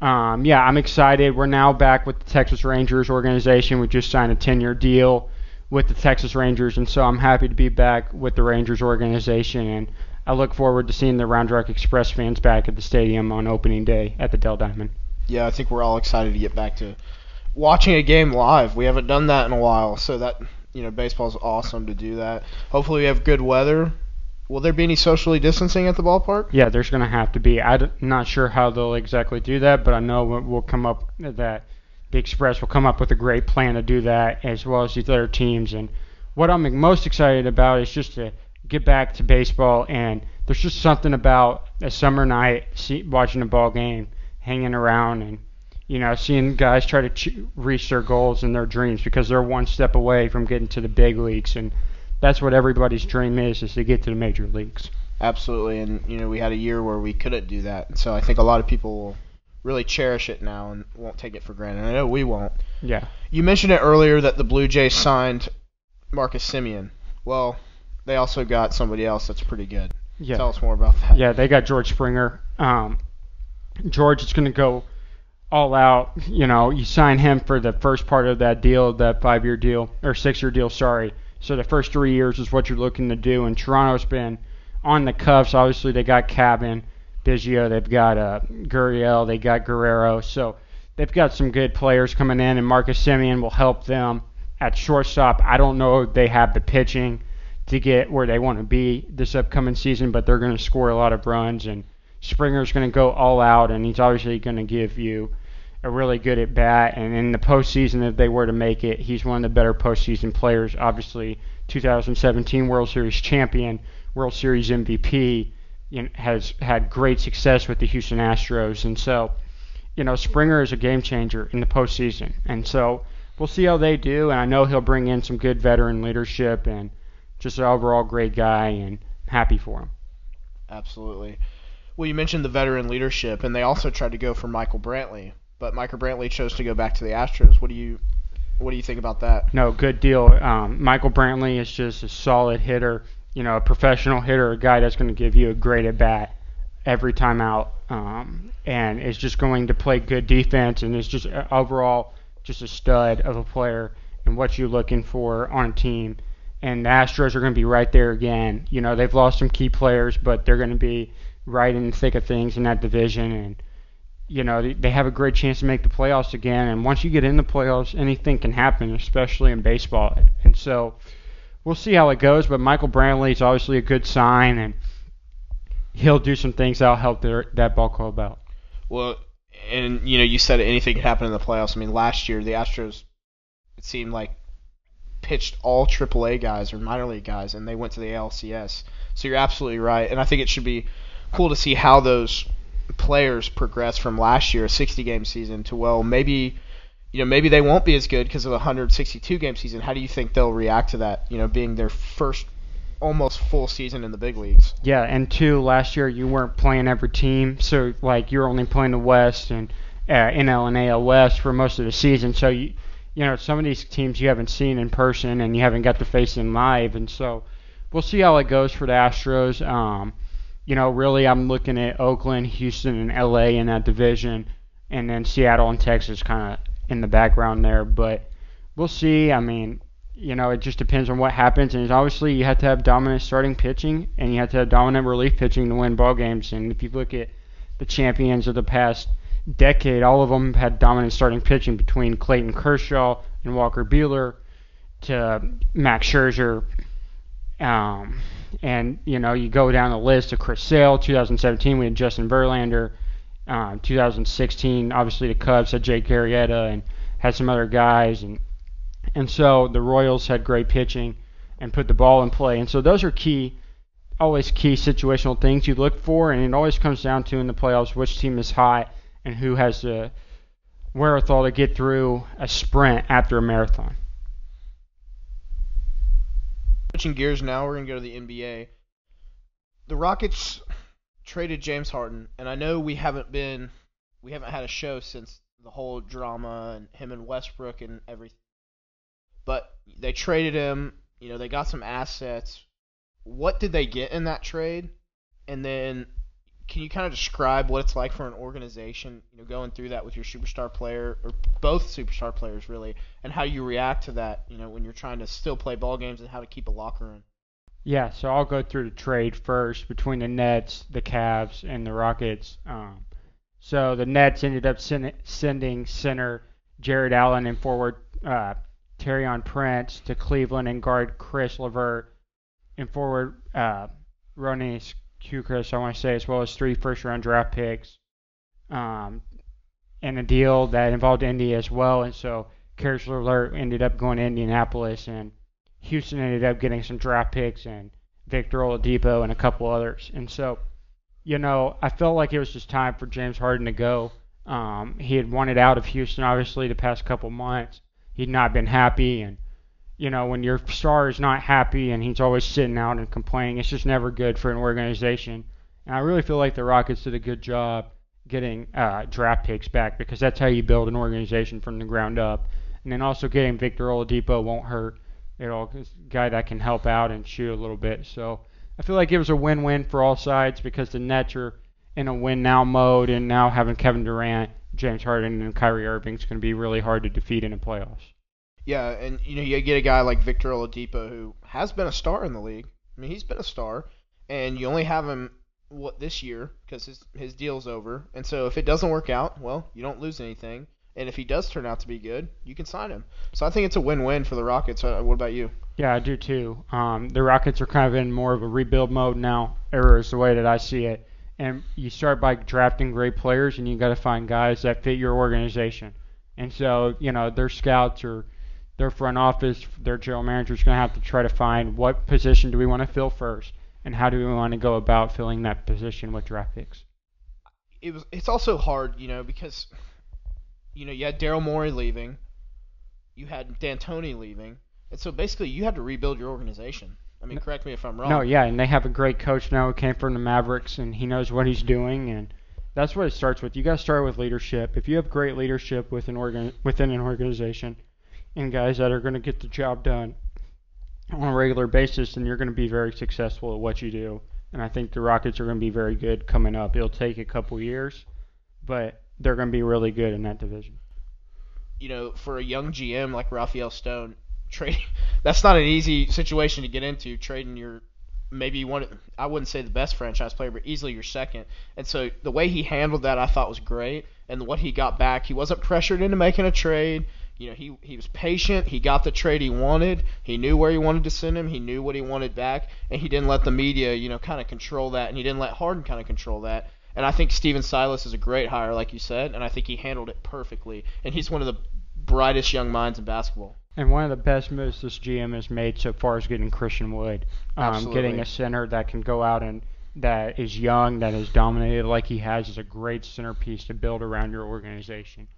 Um, yeah, I'm excited. We're now back with the Texas Rangers organization. We just signed a 10-year deal with the Texas Rangers, and so I'm happy to be back with the Rangers organization. And I look forward to seeing the Round Rock Express fans back at the stadium on opening day at the Dell Diamond. Yeah, I think we're all excited to get back to watching a game live. We haven't done that in a while, so that you know, baseball's awesome to do that. Hopefully, we have good weather. Will there be any socially distancing at the ballpark? Yeah, there's going to have to be. I'm not sure how they'll exactly do that, but I know we'll come up that the Express will come up with a great plan to do that, as well as these other teams. And what I'm most excited about is just to get back to baseball. And there's just something about a summer night, see, watching a ball game, hanging around, and you know, seeing guys try to ch- reach their goals and their dreams because they're one step away from getting to the big leagues. And that's what everybody's dream is, is to get to the major leagues. Absolutely, and you know, we had a year where we couldn't do that, and so I think a lot of people will really cherish it now and won't take it for granted. I know we won't. Yeah. You mentioned it earlier that the Blue Jays signed Marcus Semien. Well, they also got somebody else that's pretty good. Yeah. Tell us more about that. Yeah, they got George Springer. Um, George is going to go all out. You know, you sign him for the first part of that deal, that five-year deal or six-year deal. Sorry. So the first three years is what you're looking to do. And Toronto's been on the cuffs. Obviously, they got Cavan, Biggio, they've got uh, Gurriel, they got Guerrero. So they've got some good players coming in, and Marcus Semien will help them at shortstop, I don't know if they have the pitching to get where they want to be this upcoming season, but they're going to score a lot of runs, and Springer's going to go all out, and he's obviously going to give you a really good at bat. And in the postseason, if they were to make it, he's one of the better postseason players. Obviously, 2017 World Series champion, World Series MVP, you know, has had great success with the Houston Astros, and so you know Springer is a game changer in the postseason, and so we'll see how they do. And I know he'll bring in some good veteran leadership and just an overall great guy, and happy for him. Absolutely. Well, you mentioned the veteran leadership, and they also tried to go for Michael Brantley, but Michael Brantley chose to go back to the Astros. What do you what do you think about that? No, good deal. Um, Michael Brantley is just a solid hitter, you know, a professional hitter, a guy that's going to give you a great at bat every time out, um, and is just going to play good defense, and is just uh, overall just a stud of a player and what you're looking for on a team. And the Astros are going to be right there again. You know, they've lost some key players, but they're going to be right in the thick of things in that division, and you know they have a great chance to make the playoffs again. And once you get in the playoffs, anything can happen, especially in baseball. And so we'll see how it goes. But Michael Brantley is obviously a good sign, and he'll do some things that'll help their, that ball club out. Well, and you know you said anything could happen in the playoffs. I mean, last year the Astros it seemed like pitched all AAA guys or minor league guys, and they went to the ALCS. So you're absolutely right, and I think it should be cool to see how those players progress from last year, a 60 game season, to well, maybe you know maybe they won't be as good because of the 162 game season. How do you think they'll react to that? You know, being their first almost full season in the big leagues. Yeah, and two, last year you weren't playing every team, so like you're only playing the West and uh, NL and AL West for most of the season. So you, you know, some of these teams you haven't seen in person and you haven't got to face them live, and so we'll see how it goes for the Astros. Um, you know, really, I'm looking at Oakland, Houston, and LA in that division, and then Seattle and Texas kind of in the background there. But we'll see. I mean, you know, it just depends on what happens. And obviously, you have to have dominant starting pitching, and you have to have dominant relief pitching to win ball games. And if you look at the champions of the past decade, all of them had dominant starting pitching between Clayton Kershaw and Walker Buehler to Max Scherzer. Um, and you know, you go down the list of Chris Sale. 2017, we had Justin Verlander. Um, 2016, obviously the Cubs had Jake Arrieta and had some other guys, and and so the Royals had great pitching and put the ball in play. And so those are key, always key situational things you look for. And it always comes down to in the playoffs which team is hot and who has the wherewithal to get through a sprint after a marathon. Switching gears now, we're going to go to the NBA. The Rockets traded James Harden, and I know we haven't been, we haven't had a show since the whole drama and him and Westbrook and everything. But they traded him. You know, they got some assets. What did they get in that trade? And then, can you kind of describe what it's like for an organization, you know, going through that with your superstar player or both superstar players really, and how you react to that, you know, when you're trying to still play ball games and how to keep a locker room? Yeah, so I'll go through the trade first between the Nets, the Cavs, and the Rockets. Um, so the Nets ended up send, sending center Jarrett Allen and forward uh, Taurean Prince to Cleveland and guard Caris LeVert and forward uh, Rodions Kurucs, I want to say, as well as three first round draft picks. Um, and a deal that involved Indy as well. And so Caris LeVert ended up going to Indianapolis, and Houston ended up getting some draft picks and Victor Oladipo and a couple others. And so, you know, I felt like it was just time for James Harden to go. Um, he had wanted out of Houston, obviously, the past couple months he'd not been happy and you know when your star is not happy and he's always sitting out and complaining it's just never good for an organization. And i really feel like the rockets did a good job getting uh, draft picks back because that's how you build an organization from the ground up. And then also getting victor oladipo won't hurt a guy that can help out and shoot a little bit. So i feel like it was a win-win for all sides because the nets are in a win now mode and now having kevin durant James Harden and Kyrie Irving is going to be really hard to defeat in the playoffs. Yeah, and you know you get a guy like Victor Oladipo who has been a star in the league. I mean, he's been a star, and you only have him what this year because his his deal's over. And so if it doesn't work out, well, you don't lose anything. And if he does turn out to be good, you can sign him. So I think it's a win-win for the Rockets. Uh, what about you? Yeah, I do too. Um, the Rockets are kind of in more of a rebuild mode now, or is the way that I see it. And you start by drafting great players, and you got to find guys that fit your organization. And so, you know, their scouts or their front office, their general manager is going to have to try to find what position do we want to fill first, and how do we want to go about filling that position with draft picks. It was. It's also hard, you know, because you know you had Daryl Morey leaving, you had D'Antoni leaving, and so basically you had to rebuild your organization. I mean, correct me if I'm wrong. No, yeah, and they have a great coach now who came from the Mavericks, and he knows what he's doing, and that's what it starts with. You got to start with leadership. If you have great leadership within organ within an organization, and guys that are going to get the job done on a regular basis, and you're going to be very successful at what you do. And I think the Rockets are going to be very good coming up. It'll take a couple years, but they're going to be really good in that division. You know, for a young GM like Rafael Stone, trade [laughs] that's not an easy situation to get into. Trading your maybe one I wouldn't say the best franchise player, but easily your second. And so the way he handled that I thought was great. And what he got back, he wasn't pressured into making a trade. You know, he he was patient. He got the trade he wanted. He knew where he wanted to send him. He knew what he wanted back, and he didn't let the media, you know, kind of control that, and he didn't let Harden kind of control that. And I think Stephen Silas is a great hire, like you said, and I think he handled it perfectly. And he's one of the brightest young minds in basketball. And one of the best moves this GM has made so far is getting Christian Wood, um, getting a center that can go out and that is young, that is dominated like he has, is a great centerpiece to build around your organization.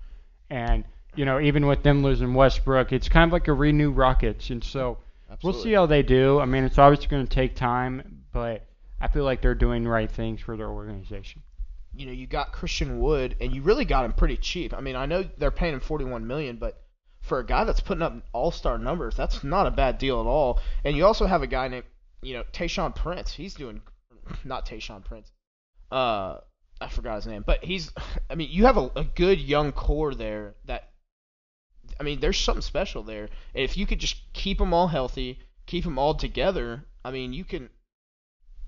And you know, even with them losing Westbrook, it's kind of like a renew Rockets, and so we'll see how they do. I mean, it's obviously going to take time, but I feel like they're doing the right things for their organization. you know, you got Christian Wood, and you really got him pretty cheap. I mean, I know they're paying him 41 million, but for a guy that's putting up all-star numbers, that's not a bad deal at all. And you also have a guy named, you know, Tayshawn Prince. He's doing, not Tayshawn Prince. Uh, I forgot his name, but he's. I mean, you have a, a good young core there. That, I mean, there's something special there. And if you could just keep them all healthy, keep them all together, I mean, you can,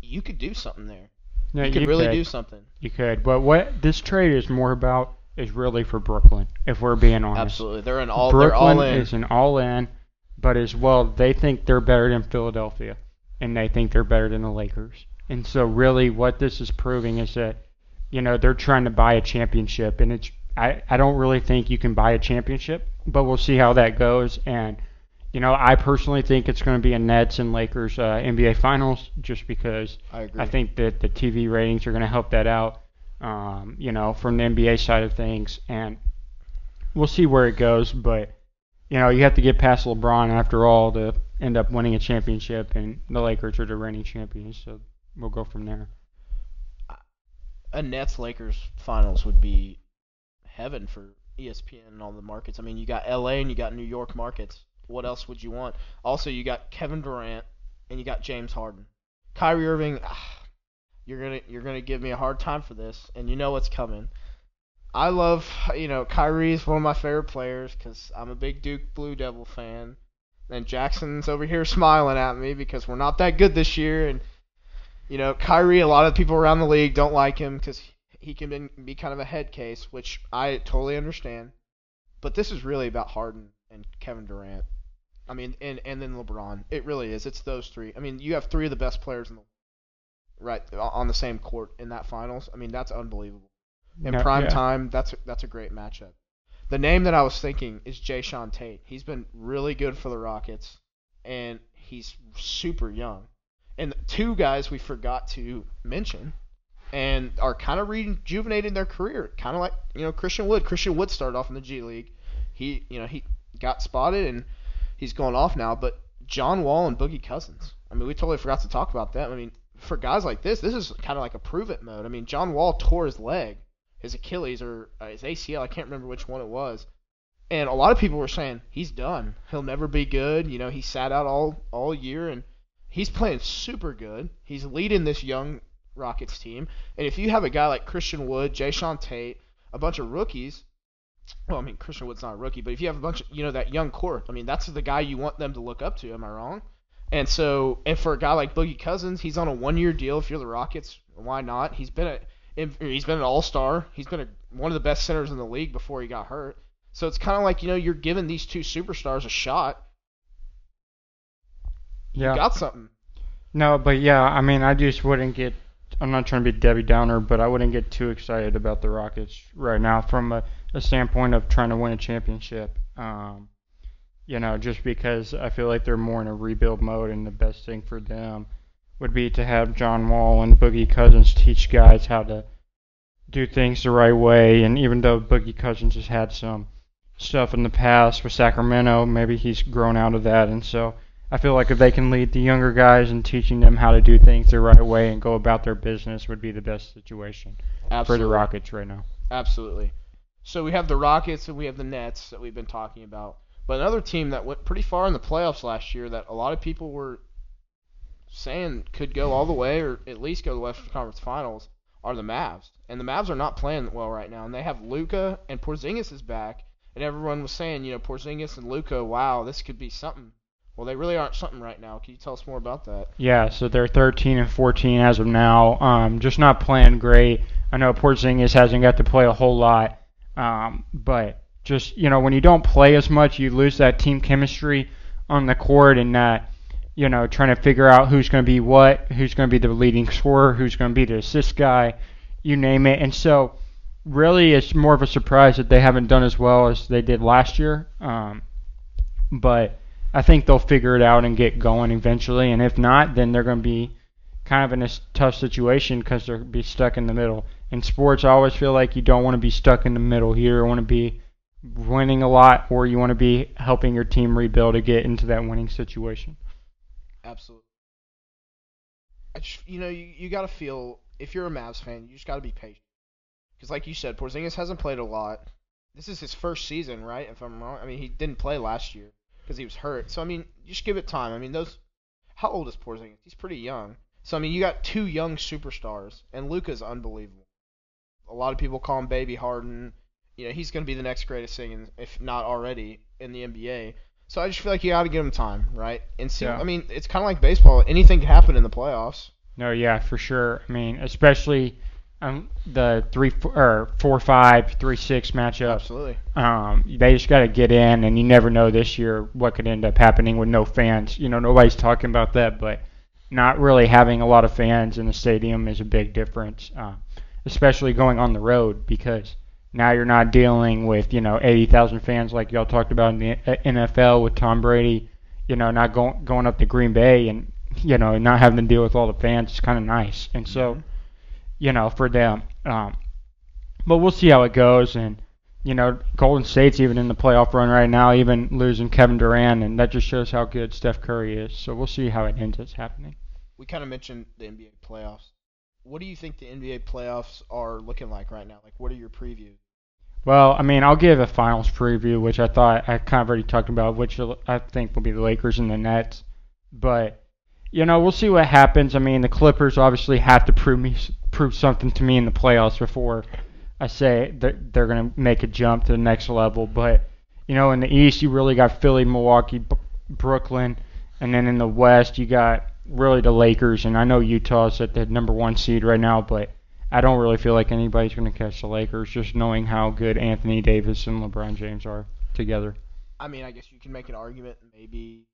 you could do something there. Yeah, you could really do something. You could, but what this trade is more about is really for Brooklyn, if we're being honest. Absolutely, they're an all. Brooklyn they're all in. is an all-in, but as well, they think they're better than Philadelphia, and they think they're better than the Lakers. And so, really, what this is proving is that, you know, they're trying to buy a championship, and it's I I don't really think you can buy a championship, but we'll see how that goes. And you know, I personally think it's going to be a Nets and Lakers uh, NBA Finals, just because I agree. I think that the TV ratings are going to help that out. Um, you know, from the NBA side of things, and we'll see where it goes. But you know, you have to get past LeBron after all to end up winning a championship, and the Lakers are the reigning champions, so we'll go from there. a Nets Lakers finals would be heaven for ESPN and all the markets. I mean, you got LA and you got New York markets. What else would you want? Also, you got Kevin Durant and you got James Harden. Kyrie Irving, ah, you're gonna you're gonna give me a hard time for this, and you know what's coming. I love you know Kyrie is one of my favorite players because I'm a big Duke Blue Devil fan. And Jackson's over here smiling at me because we're not that good this year, and you know, Kyrie, a lot of people around the league don't like him because he can be, kind of a head case, which I totally understand. But this is really about Harden and Kevin Durant. I mean, and and then LeBron. It really is. It's those three. I mean, you have three of the best players in the right on the same court in that finals. I mean, that's unbelievable. In No, prime yeah. time, that's that's a great matchup. The name that I was thinking is Jae'Sean Tate. He's been really good for the Rockets, and he's super young. And two guys we forgot to mention, and are kind of rejuvenating their career, kind of like you know Christian Wood. Christian Wood started off in the G League. He you know he got spotted and he's going off now. But John Wall and Boogie Cousins. I mean, we totally forgot to talk about them. I mean, for guys like this, this is kind of like a prove it mode. I mean, John Wall tore his leg, his Achilles or uh, his ACL. I can't remember which one it was. And a lot of people were saying he's done. He'll never be good. You know, he sat out all all year and he's playing super good. He's leading this young Rockets team. And if you have a guy like Christian Wood, Jae'Sean Tate, a bunch of rookies, well, I mean Christian Wood's not a rookie, but if you have a bunch of you know that young core, I mean that's the guy you want them to look up to. Am I wrong? And so, and for a guy like Boogie Cousins, he's on a one-year deal. If you're the Rockets, why not? He's been a he's been an All-Star. He's been a, one of the best centers in the league before he got hurt. So it's kind of like you know you're giving these two superstars a shot. Yeah. You got something. No, but yeah, I mean, I just wouldn't get. I'm not trying to be Debbie Downer, but I wouldn't get too excited about the Rockets right now from a, a standpoint of trying to win a championship. Um, you know, just because I feel like they're more in a rebuild mode, and the best thing for them would be to have John Wall and Boogie Cousins teach guys how to do things the right way. And even though Boogie Cousins has had some stuff in the past with Sacramento, maybe he's grown out of that, and so I feel like if they can lead the younger guys and teaching them how to do things the right way and go about their business would be the best situation Absolutely. for the Rockets right now. Absolutely. So we have the Rockets and we have the Nets that we've been talking about. But another team that went pretty far in the playoffs last year that a lot of people were saying could go all the way or at least go to the Western Conference Finals are the Mavs. And the Mavs are not playing well right now. And they have Luka and Porzingis is back. And everyone was saying, you know, Porzingis and Luka, wow, this could be something. Well, they really aren't something right now. Can you tell us more about that? Yeah, so they're 13 and 14 as of now. Um, just not playing great. I know Porzingis hasn't got to play a whole lot, um, but just you know when you don't play as much, you lose that team chemistry on the court and that you know trying to figure out who's going to be what, who's going to be the leading scorer, who's going to be the assist guy, you name it. And so really, it's more of a surprise that they haven't done as well as they did last year. Um, but I think they'll figure it out and get going eventually. And if not, then they're going to be kind of in a tough situation because they'll be stuck in the middle. In sports, I always feel like you don't want to be stuck in the middle here. You want to be winning a lot, or you want to be helping your team rebuild to get into that winning situation. Absolutely. I just, you know, you, you got to feel if you're a Mavs fan, you just got to be patient. Because, like you said, Porzingis hasn't played a lot. This is his first season, right? If I'm wrong, I mean, he didn't play last year because he was hurt. So I mean, you just give it time. I mean, those. How old is Porzingis? He's pretty young. So I mean, you got two young superstars, and Luka's unbelievable. A lot of people call him Baby Harden. You know, he's going to be the next greatest thing, in, if not already, in the NBA. So I just feel like you got to give him time, right? And see, Yeah. I mean, it's kind of like baseball. Anything can happen in the playoffs. No, yeah, for sure. I mean, especially um, the three or four five three six matchup. Absolutely. Um, they just got to get in, and you never know this year what could end up happening with no fans. You know, nobody's talking about that, but not really having a lot of fans in the stadium is a big difference, uh, especially going on the road because now you're not dealing with you know 80,000 fans like y'all talked about in the uh, NFL with Tom Brady. You know, not going going up to Green Bay and you know not having to deal with all the fans is kind of nice, and so you know for them. Um, but we'll see how it goes and you know, Golden State's even in the playoff run right now, even losing Kevin Durant, and that just shows how good Steph Curry is. So we'll see how it ends up happening. We kind of mentioned the NBA playoffs. What do you think the NBA playoffs are looking like right now? Like, what are your previews? Well, I mean, I'll give a finals preview, which I thought I kind of already talked about, which I think will be the Lakers and the Nets. But you know, we'll see what happens. I mean, the Clippers obviously have to prove me prove something to me in the playoffs before I say that they're going to make a jump to the next level. But you know, in the East, you really got Philly, Milwaukee, B- Brooklyn, and then in the West, you got really the Lakers. And I know Utah's at the number one seed right now, but I don't really feel like anybody's going to catch the Lakers, just knowing how good Anthony Davis and LeBron James are together. I mean, I guess you can make an argument. Maybe,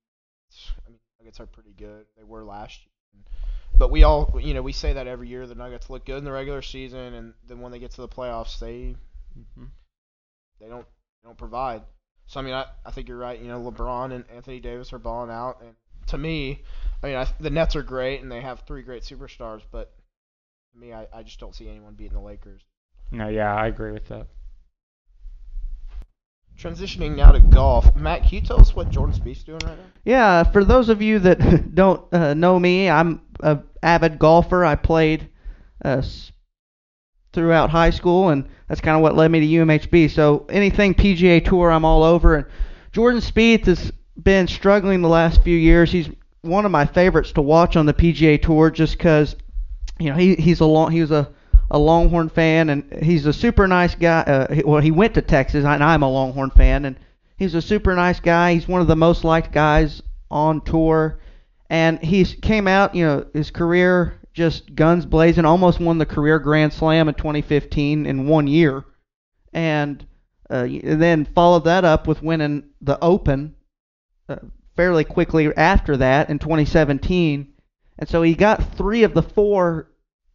I mean, Nuggets are pretty good. They were last year. But we all, you know, we say that every year. The Nuggets look good in the regular season, and then when they get to the playoffs, they mhm they don't they don't provide. So I mean, I, I think you're right. You know, LeBron and Anthony Davis are balling out, and to me, I mean, I, the Nets are great, and they have three great superstars. But to me, I, I just don't see anyone beating the Lakers. No, yeah, I agree with that. Transitioning now to golf, Matt, can you tell us what Jordan Spieth's doing right now? Yeah, for those of you that [laughs] don't uh, know me, I'm a avid golfer. I played uh, throughout high school, and that's kind of what led me to UMHB. So anything PGA Tour, I'm all over. And Jordan Spieth has been struggling the last few years. He's one of my favorites to watch on the PGA Tour, just because you know he he's a long he was a a Longhorn fan, and he's a super nice guy. Uh, well, he went to Texas, and I'm a Longhorn fan, and he's a super nice guy. He's one of the most liked guys on tour, and he came out. You know, his career just guns blazing. Almost won the career Grand Slam in 2015 in one year, and Uh, and then followed that up with winning the Open uh, fairly quickly after that in 2017. And so he got three of the four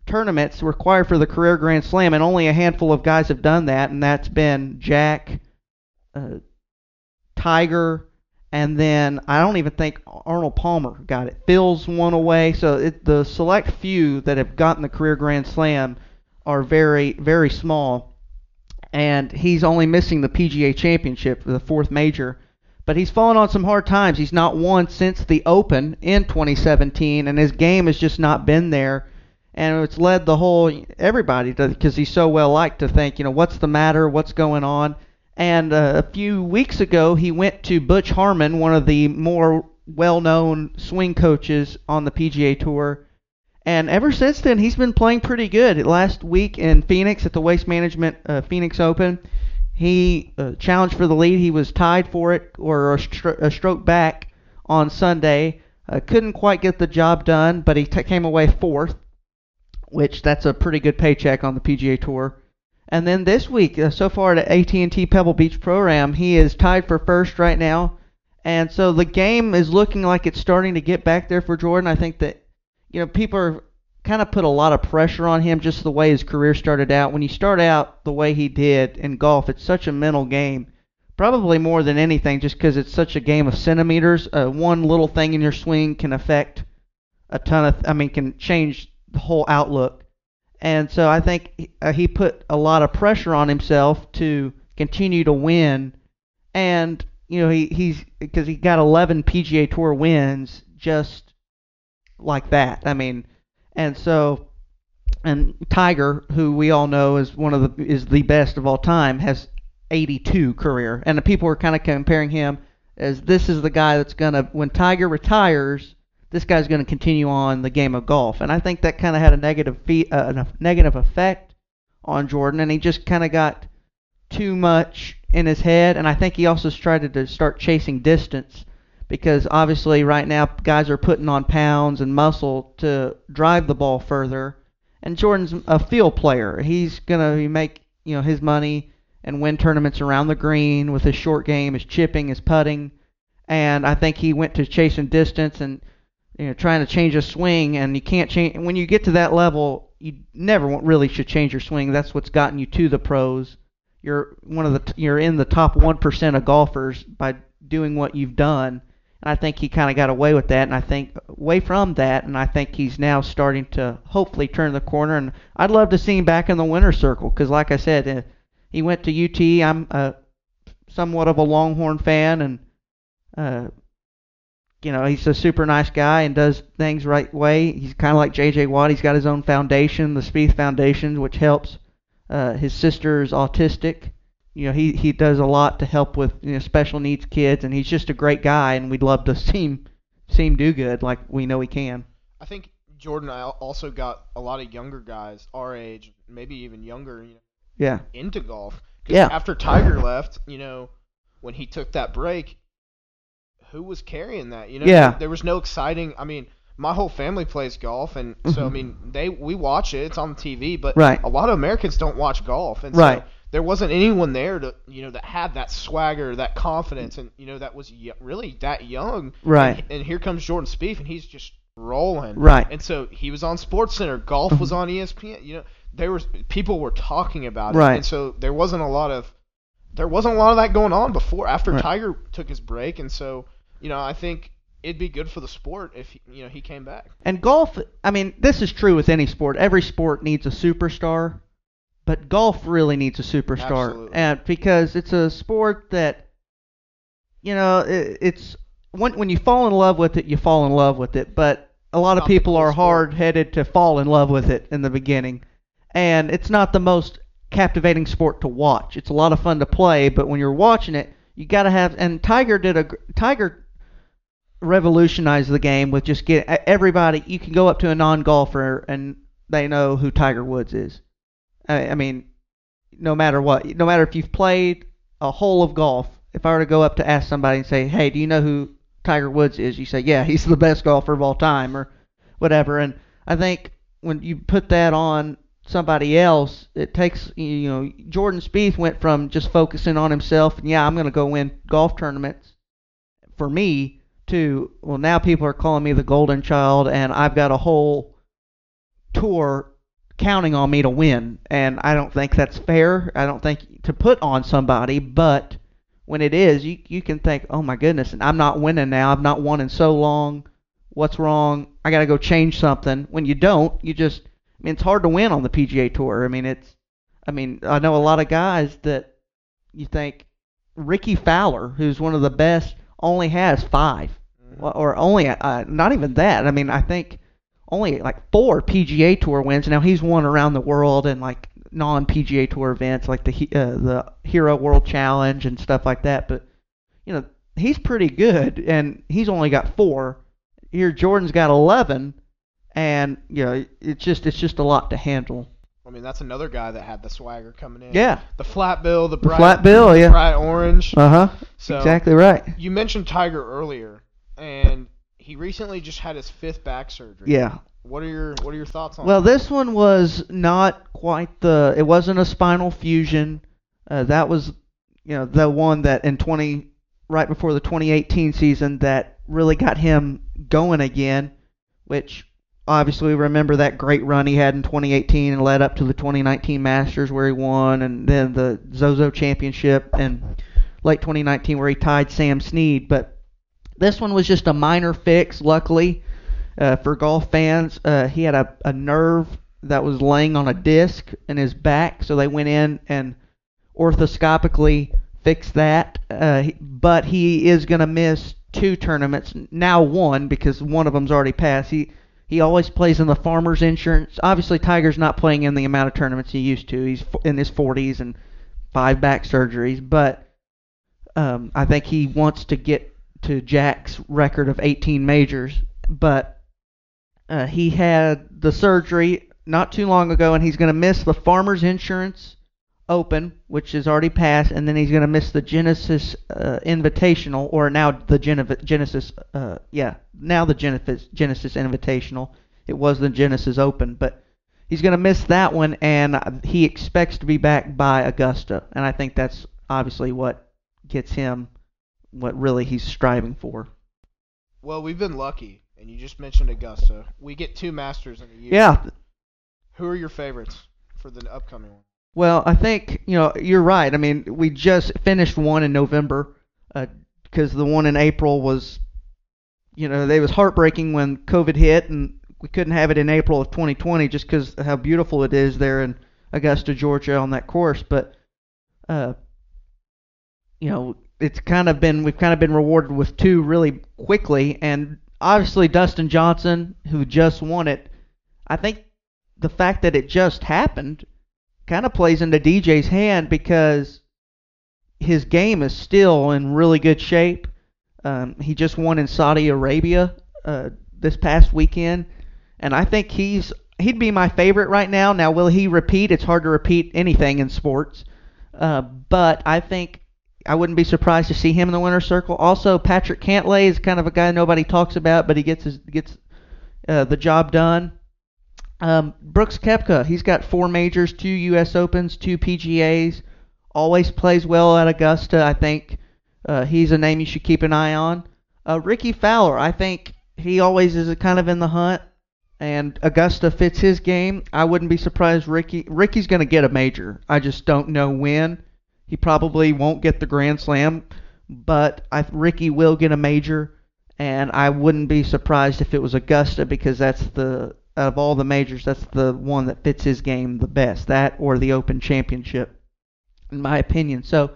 tournaments required for the career Grand Slam, and only a handful of guys have done that, and that's been Jack, uh, Tiger, and then I don't even think Arnold Palmer got it. Phil's one away, so it, the select few that have gotten the career Grand Slam are very, very small. And he's only missing the PGA Championship, the fourth major. But he's fallen on some hard times. He's not won since the Open in 2017, and his game has just not been there. And it's led the whole everybody because he's so well liked to think, you know, what's the matter? What's going on? And uh, a few weeks ago, he went to Butch Harmon, one of the more well-known swing coaches on the PGA Tour. And ever since then, he's been playing pretty good. Last week in Phoenix at the Waste Management uh, Phoenix Open, he uh, challenged for the lead. He was tied for it or a, stro- a stroke back on Sunday. Uh, couldn't quite get the job done, but he t- came away fourth, which that's a pretty good paycheck on the PGA Tour. And then this week, uh, so far at AT&T Pebble Beach Pro-Am, he is tied for first right now. And so the game is looking like it's starting to get back there for Jordan. I think that you know people are kind of put a lot of pressure on him just the way his career started out. When you start out the way he did in golf, it's such a mental game. Probably more than anything, just because it's such a game of centimeters. Uh, one little thing in your swing can affect a ton of. I mean, can change whole outlook. And so I think he- uh, he put a lot of pressure on himself to continue to win. And you know he he's because he got 11 PGA Tour wins just like that. I mean, and so and Tiger, who we all know is one of the is the best of all time, has 82 career, and the people are kind of comparing him as this is the guy that's gonna when Tiger retires, this guy's gonna continue on the game of golf, and I think that kind of had a negative uh, a negative effect on Jordan, and he just kind of got too much in his head, and I think he also started to start chasing distance because obviously right now guys are putting on pounds and muscle to drive the ball further. And Jordan's a field player. He's gonna make you know his money and win tournaments around the green with his short game, his chipping, his putting. And I think he went to chasing distance and you know trying to change his swing. And you can't change when you get to that level. You never really should change your swing. That's what's gotten you to the pros. You're one of the you're in the top one percent of golfers by doing what you've done. And I think he kind of got away with that, and I think away from that, and I think he's now starting to hopefully turn the corner. And I'd love to see him back in the winner's circle because, like I said, uh, he went to UT. I'm uh, somewhat of a Longhorn fan, and uh, you know he's a super nice guy and does things right way. He's kind of like J.J. Watt. He's got his own foundation, the Spieth Foundation, which helps. Uh, his sister is autistic, you know, he he does a lot to help with you know special needs kids, and he's just a great guy, and we'd love to [laughs] see him see him do good, like we know he can. I think Jordan al- also got a lot of younger guys our age, maybe even younger, you know, Yeah, into golf. Yeah. After Tiger left, you know, when he took that break, who was carrying that? You know, Yeah. there was no exciting. I mean, my whole family plays golf, and so I Mhm. mean, they we watch it. It's on TV, but Right. a lot of Americans don't watch golf, and Right. so there wasn't anyone there to you know that had that swagger, that confidence, and you know that was y- really that young. Right. And, and here comes Jordan Spieth, and he's just rolling. Right. Mm-hmm. And so he was on Sports Center. Golf was on ESPN. You know, there was people were talking about it, Right. and so there wasn't a lot of there wasn't a lot of that going on before after Right. Tiger took his break, and so you know I think it'd be good for the sport if you know he came back. And golf, I mean, this is true with any sport. Every sport needs a superstar, but golf really needs a superstar, Absolutely. and because it's a sport that, you know, it, it's when when you fall in love with it, you fall in love with it. But a lot of people are hard headed to fall in love with it in the beginning, and it's not the most captivating sport to watch. It's a lot of fun to play, but when you're watching it, you got to have. And Tiger did a Tiger revolutionized the game with just get everybody. You can go up to a non-golfer and they know who Tiger Woods is. I, I mean, no matter what, no matter if you've played a hole of golf. If I were to go up to ask somebody and say, "Hey, do you know who Tiger Woods is?" You say, "Yeah, he's the best golfer of all time," or whatever. And I think when you put that on somebody else. It takes you know Jordan Spieth went from just focusing on himself and yeah I'm going to go win golf tournaments for me to well now people are calling me the golden child and I've got a whole tour counting on me to win and I don't think that's fair. I don't think to put on somebody, but when it is, you you can think, "Oh my goodness, and I'm not winning now. I've not won in so long. What's wrong? I got to go change something." When you don't, you just I mean, it's hard to win on the PGA Tour. I mean, it's I mean, I know a lot of guys that you think Rickie Fowler, who's one of the best, only has 5 Well, or only uh, not even that. I mean, I think only like four PGA Tour wins. Now he's won around the world and like non PGA Tour events like the uh, the Hero World Challenge and stuff like that. But you know he's pretty good, and he's only got four. Here Jordan's got eleven, and you know it's just it's just a lot to handle. I mean, that's another guy that had the swagger coming in. Yeah, The flat bill, the bright, flat bill, yeah. bright orange. Uh huh. So exactly right. you mentioned Tiger earlier, and he recently just had his fifth back surgery. Yeah. What are your What are your thoughts on? Well, that? this one was not quite the. It wasn't a spinal fusion. Uh, that was, you know, the one that in 20 right before the 2018 season that really got him going again, which obviously remember that great run he had in 2018 and led up to the 2019 Masters where he won, and then the Zozo Championship in late 2019 where he tied Sam Snead. But this one was just a minor fix, luckily. Uh, for golf fans, uh, he had a, a nerve that was laying on a disc in his back, so they went in and orthoscopically fixed that. Uh, but he is going to miss two tournaments now, one because one of them's already passed. He he always plays in the Farmers Insurance. Obviously, Tiger's not playing in the amount of tournaments he used to. He's in his 40s and five back surgeries, but um, I think he wants to get to Jack's record of 18 majors. But uh, he had the surgery not too long ago, and he's going to miss the Farmers Insurance Open, which is already passed, and then he's going to miss the Genesis uh, Invitational, or now the Genesis, uh, yeah, now the Genesis Genesis Invitational. It was the Genesis Open, but he's going to miss that one, and he expects to be back by Augusta, and I think that's obviously what gets him what really he's striving for. well, we've been lucky, and you just mentioned Augusta. We get two Masters in a year. Yeah, Who are your favorites for the upcoming one? Well, I think you know you're right. I mean, we just finished one in November because the one in April was, you know, they was heartbreaking when COVID hit and we couldn't have it in April of 2020 just because how beautiful it is there in Augusta, Georgia, on that course. But, uh, you know, it's kind of been we've kind of been rewarded with two really quickly, and obviously Dustin Johnson, who just won it. I think the fact that it just happened kind of plays into DJ's hand because his game is still in really good shape. Um, he just won in Saudi Arabia uh, this past weekend, and I think he's he'd be my favorite right now. Now, will he repeat? It's hard to repeat anything in sports, uh, but I think I wouldn't be surprised to see him in the winner's circle. Also, Patrick Cantlay is kind of a guy nobody talks about, but he gets his, gets uh, the job done. Um, Brooks Koepka, he's got four majors, two U.S. Opens, two PGAs. Always plays well at Augusta. I think uh, he's a name you should keep an eye on. Uh, Rickie Fowler, I think he always is kind of in the hunt, and Augusta fits his game. I wouldn't be surprised Ricky Ricky's going to get a major. I just don't know when. He probably won't get the Grand Slam, but I, Ricky will get a major, and I wouldn't be surprised if it was Augusta because that's the out of all the majors, that's the one that fits his game the best. That or the Open Championship, in my opinion. So,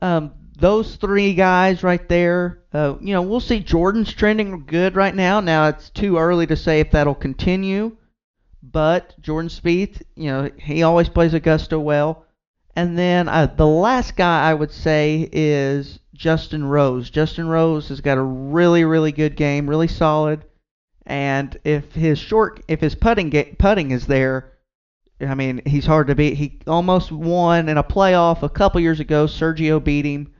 um, those three guys right there, uh, you know, we'll see. Jordan's trending good right now. Now it's too early to say if that'll continue, but Jordan Spieth, you know, he always plays Augusta well. And then uh, the last guy I would say is Justin Rose. Justin Rose has got a really, really good game, really solid. And if his short, if his putting ga- putting is there, I mean, he's hard to beat. He almost won in a playoff a couple years ago. Sergio beat him,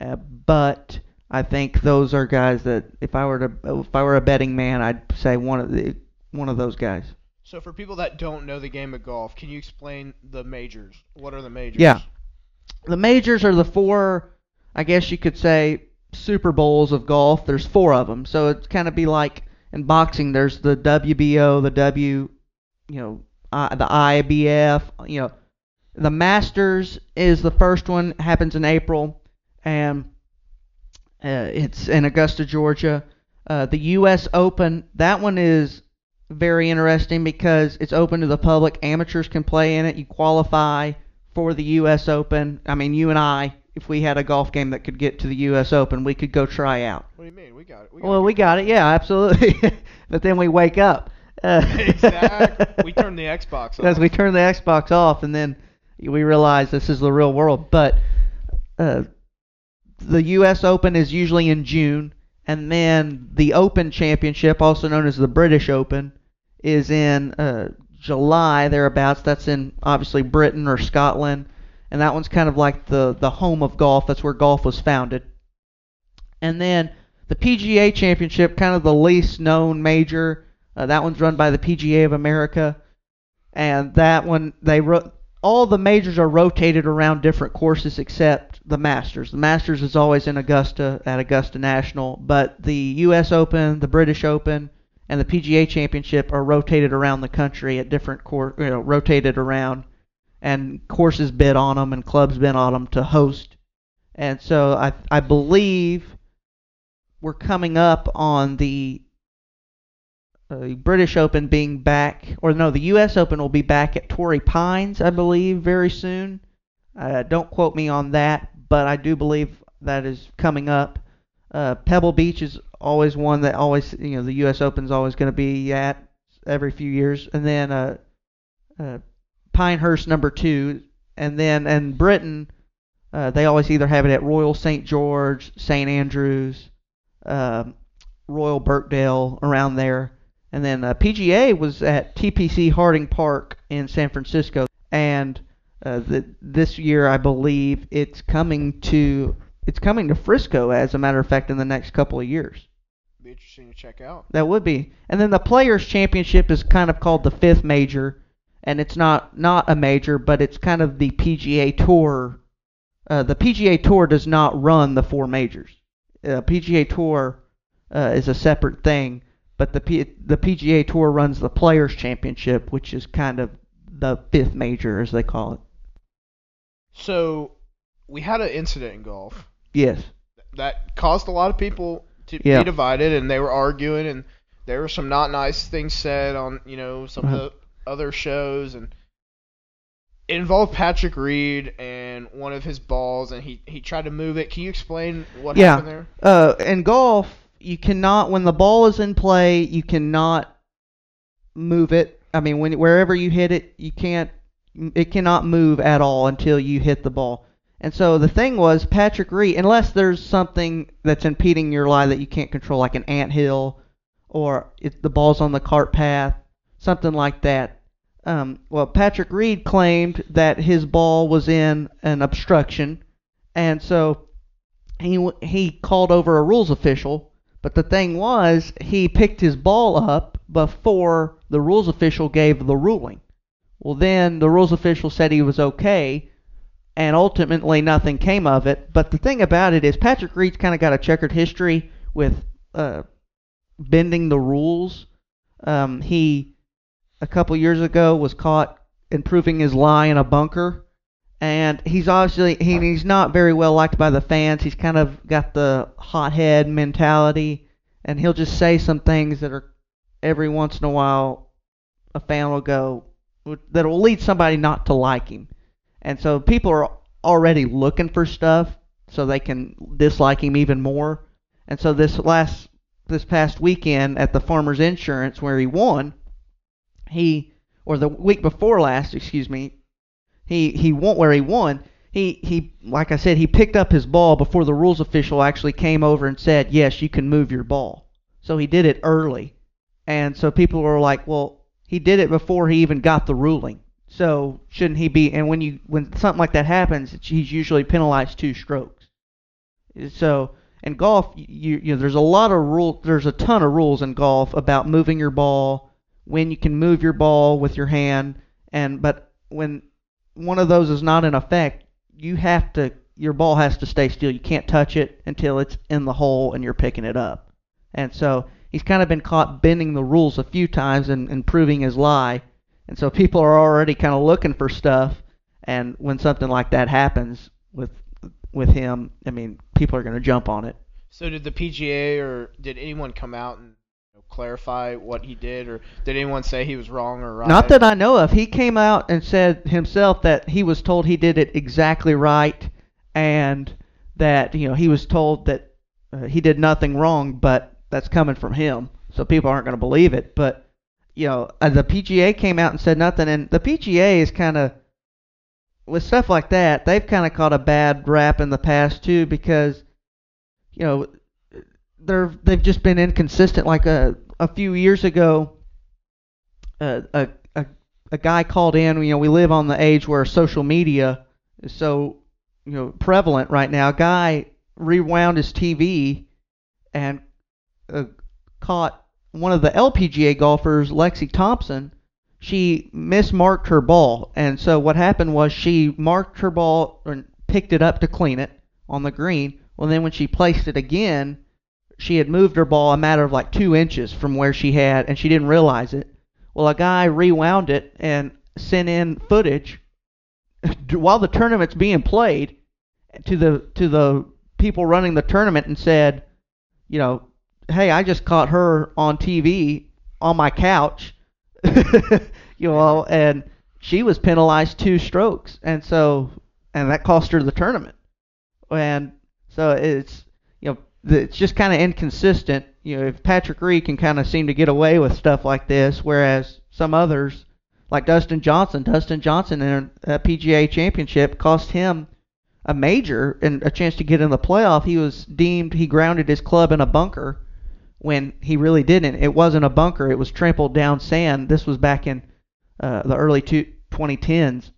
uh, but I think those are guys that if I were to if I were a betting man, I'd say one of the one of those guys. So for people that don't know the game of golf, can you explain the majors? What are the majors? Yeah. The majors are the four, I guess you could say, Super Bowls of golf. There's four of them, so it's kind of be like in boxing. There's the WBO, the W, you know, I, the IBF. You know, the Masters is the first one. Happens in April, and uh, it's in Augusta, Georgia. Uh, the U.S. Open, that one is very interesting because it's open to the public. Amateurs can play in it. You qualify for the U.S. Open. I mean, you and I, if we had a golf game that could get to the U.S. Open, we could go try out. What do you mean? We got it. We got Well, it. we got it. Yeah, absolutely. [laughs] but then we wake up. Uh, [laughs] exactly. We turn the Xbox off. [laughs] As we turn the Xbox off, and then we realize this is the real world. But uh, the U.S. Open is usually in June, and then the Open Championship, also known as the British Open, is in uh, July thereabouts. That's in obviously Britain or Scotland, and that one's kind of like the the home of golf. That's where golf was founded. And then the PGA Championship, kind of the least known major. Uh, that one's run by the PGA of America, and that one they all the majors are rotated around different courses except the Masters. The Masters is always in Augusta at Augusta National, but the U.S. Open, the British Open, and the PGA Championship are rotated around the country at different cour- you know, rotated around, and courses bid on them and clubs bid on them to host. And so I I believe we're coming up on the uh, British Open being back, or no, the U.S. Open will be back at Torrey Pines, I believe, very soon. Uh, don't quote me on that, but I do believe that is coming up. Uh, Pebble Beach is always one that always, you know, the U.S. Open is always going to be at every few years, and then uh, uh, Pinehurst number two, and then in Britain, uh, they always either have it at Royal St George, St Andrews, um, Royal Birkdale, around there. And then uh, PGA was at TPC Harding Park in San Francisco, and uh, the, this year I believe it's coming to it's coming to Frisco. As a matter of fact, in the next couple of years, Be interesting to check out. that would be. And then the Players Championship is kind of called the fifth major, and it's not not a major, but it's kind of the PGA Tour. Uh, the PGA Tour does not run the four majors. Uh, PGA Tour uh, is a separate thing, but the P- the PGA Tour runs the Players Championship, which is kind of the fifth major, as they call it. So we had an incident in golf Yes. that caused a lot of people to Yeah. be divided, and they were arguing, and there were some not nice things said on you know some Uh-huh. of the other shows, and it involved Patrick Reed and one of his balls, and he he tried to move it. Can you explain what Yeah. happened there? Uh, in golf, you cannot when the ball is in play, you cannot move it. I mean, when wherever you hit it, you can't. It cannot move at all until you hit the ball. And so the thing was, Patrick Reed, unless there's something that's impeding your lie that you can't control, like an ant hill, or if the ball's on the cart path, something like that. Um, well, Patrick Reed claimed that his ball was in an obstruction, and so he he called over a rules official. But the thing was, he picked his ball up before the rules official gave the ruling. Well, then the rules official said he was okay, and ultimately nothing came of it. But the thing about it is, Patrick Reed's kind of got a checkered history with uh, bending the rules. Um, he a couple years ago was caught improving his lie in a bunker, and he's obviously he, he's not very well liked by the fans. He's kind of got the hothead mentality, and he'll just say some things that are every once in a while a fan will go that will lead somebody not to like him. And so people are already looking for stuff so they can dislike him even more. And so this last this past weekend at the Farmers Insurance where he won, he or the week before last, excuse me, he he won where he won. He he like I said, he picked up his ball before the rules official actually came over and said, "Yes, you can move your ball." So he did it early. And so people were like, "Well, he did it before he even got the ruling." So shouldn't he be? And when you when something like that happens, he's usually penalized two strokes. So in golf, you you know there's a lot of rule. There's a ton of rules in golf about moving your ball, when you can move your ball with your hand, and but when one of those is not in effect, you have to your ball has to stay still. You can't touch it until it's in the hole and you're picking it up. And so he's kind of been caught bending the rules a few times and, and proving his lie. And so people are already kind of looking for stuff. And when something like that happens with with him, I mean, people are going to jump on it. So did the PGA or did anyone come out and clarify what he did, or did anyone say he was wrong or right? Not that I know of. He came out and said himself that he was told he did it exactly right, and that you know he was told that uh, he did nothing wrong, but that's coming from him, so people aren't going to believe it. But you know, uh, the PGA came out and said nothing, and the PGA is kind of with stuff like that. They've kind of caught a bad rap in the past too because you know they're they've just been inconsistent. Like a a few years ago, uh, a a a guy called in. You know, we live on the age where social media is so you know prevalent right now. A guy rewound his TV and uh, caught one of the LPGA golfers, Lexi Thompson. She mismarked her ball, and so what happened was she marked her ball and picked it up to clean it on the green. Well, then when she placed it again, she had moved her ball a matter of like two inches from where she had, and she didn't realize it. Well, a guy rewound it and sent in footage [laughs] while the tournament's being played to the to the people running the tournament and said, you know, hey, I just caught her on TV on my couch, [laughs] you know, and she was penalized two strokes, and so and that cost her the tournament, and so it's it's just kind of inconsistent. You know, if Patrick Reed can kind of seem to get away with stuff like this, whereas some others, like Dustin Johnson, Dustin Johnson in a PGA championship cost him a major and a chance to get in the playoff. He was deemed he grounded his club in a bunker when he really didn't. It wasn't a bunker; it was trampled down sand. This was back in uh, the early two, 2010s,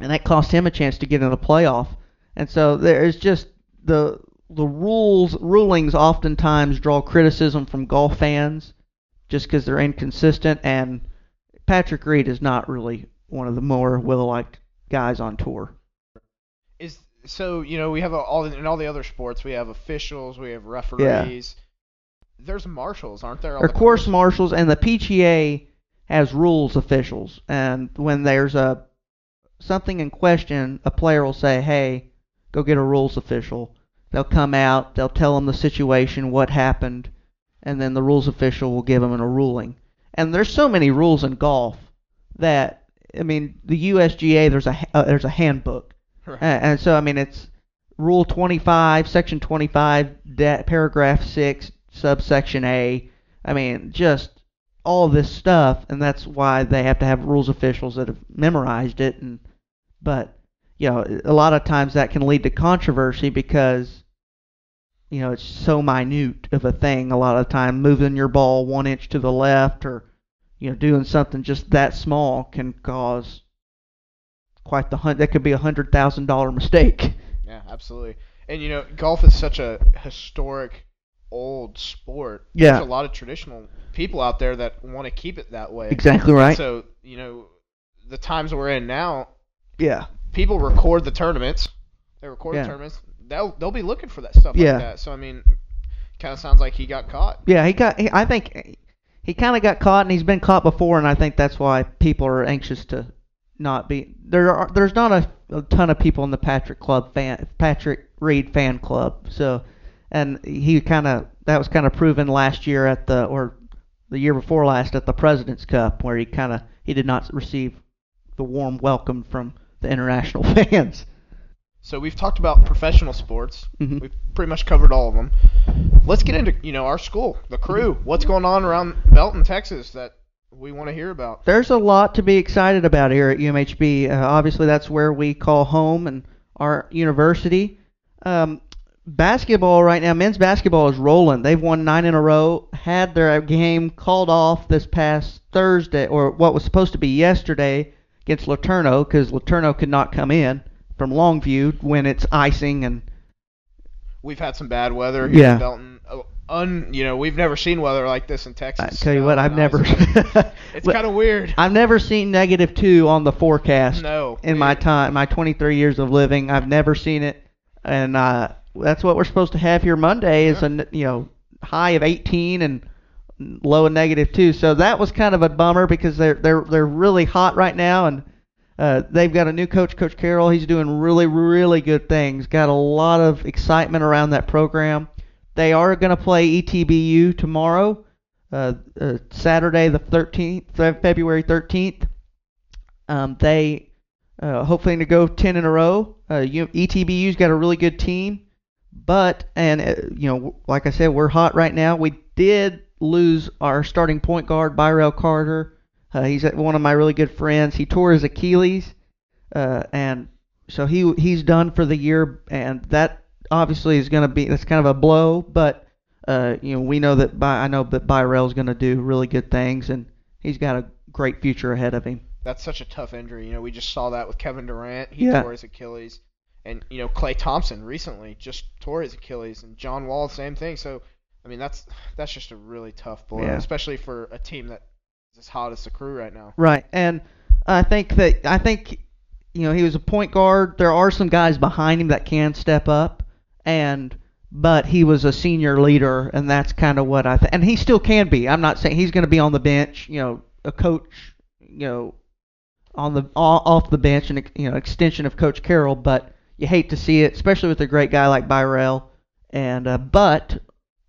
and that cost him a chance to get in the playoff. And so there's just the the rules rulings oftentimes draw criticism from golf fans just because they're inconsistent. And Patrick Reed is not really one of the more well liked guys on tour. Is so you know we have a, all in all the other sports we have officials, we have referees. There's marshals, aren't there? Or the course marshals and the PGA has rules officials, and when there's a something in question, a player will say, "Hey, go get a rules official." They'll come out, they'll tell them the situation, what happened, and then the rules official will give them a ruling. And there's so many rules in golf that I mean, the USGA there's a uh, there's a handbook, Right. uh, and so I mean it's Rule 25, Section 25, da- Paragraph 6, subsection A. I mean, just all this stuff, and that's why they have to have rules officials that have memorized it. And but you know, a lot of times that can lead to controversy because you know it's so minute of a thing. A lot of the time, moving your ball one inch to the left or you know doing something just that small can cause quite the hun- that could be a hundred thousand dollar mistake. [laughs] Yeah, absolutely. And you know, golf is such a historic, old sport. Yeah. There's a lot of traditional people out there that want to keep it that way. Exactly right. So you know, the times we're in now, yeah. people record the tournaments. They record Yeah. the tournaments. They'll they'll be looking for that stuff Yeah. like that. So I mean, kind of sounds like he got caught. Yeah, he got. He, I think he kind of got caught, and he's been caught before, and I think that's why people are anxious to not be. There are. There's not a, a ton of people in the Patrick Club fan, Patrick Reed fan club. So, and he kind of that was kind of proven last year at the or the year before last at the President's Cup, where he kind of he did not receive the warm welcome from the international [laughs] fans. So we've talked about professional sports. Mhm. We've pretty much covered all of them. Let's get into you know our school, the crew. What's going on around Belton, Texas that we want to hear about? There's a lot to be excited about here at UMHB. Uh, obviously, that's where we call home and our university. Um, basketball right now, men's basketball is rolling. They've won nine in a row. Had their game called off this past Thursday, or what was supposed to be yesterday, against LeTourneau, because LeTourneau could not come in from Longview when it's icing and We've had some bad weather here Yeah. in Belton. A, un you know we've never seen weather like this in I Texas. tell you what, I've never. it's [laughs] kind of weird. I've never seen negative two on the forecast No, in my time, my 23 years of living. I've never seen it, and uh, that's what we're supposed to have here Monday is a you know high of 18 and low of negative two. So that was kind of a bummer because they're they're they're really hot right now, and uh, they've got a new coach, Coach Carroll. He's doing really really good things. Got a lot of excitement around that program. They are going to play ETBU tomorrow, uh, uh, Saturday the 13th, February 13th. Um, they uh, hopefully to go 10 in a row. Uh, you, ETBU's got a really good team, but and you know, like I said, we're hot right now. We did lose our starting point guard, Byrell Carter. Uh, he's one of my really good friends. He tore his Achilles, uh, and so he he's done for the year, and that obviously is going to be that's kind of a blow. But uh, you know, we know that By, I know that Byrell's going to do really good things, and he's got a great future ahead of him. That's such a tough injury. You know, we just saw that with Kevin Durant. He Yeah. tore his Achilles, and you know Klay Thompson recently just tore his Achilles, and John Wall same thing. So, I mean, that's that's just a really tough blow, Yeah. especially for a team that is as hot as the crew right now. Right, and I think that I think you know he was a point guard. There are some guys behind him that can step up, and but he was a senior leader, and that's kind of what I think. And he still can be. I'm not saying he's going to be on the bench. You know, a coach. You know, on the off the bench and you know extension of Coach Carroll, but you hate to see it, especially with a great guy like Byrell. And uh, but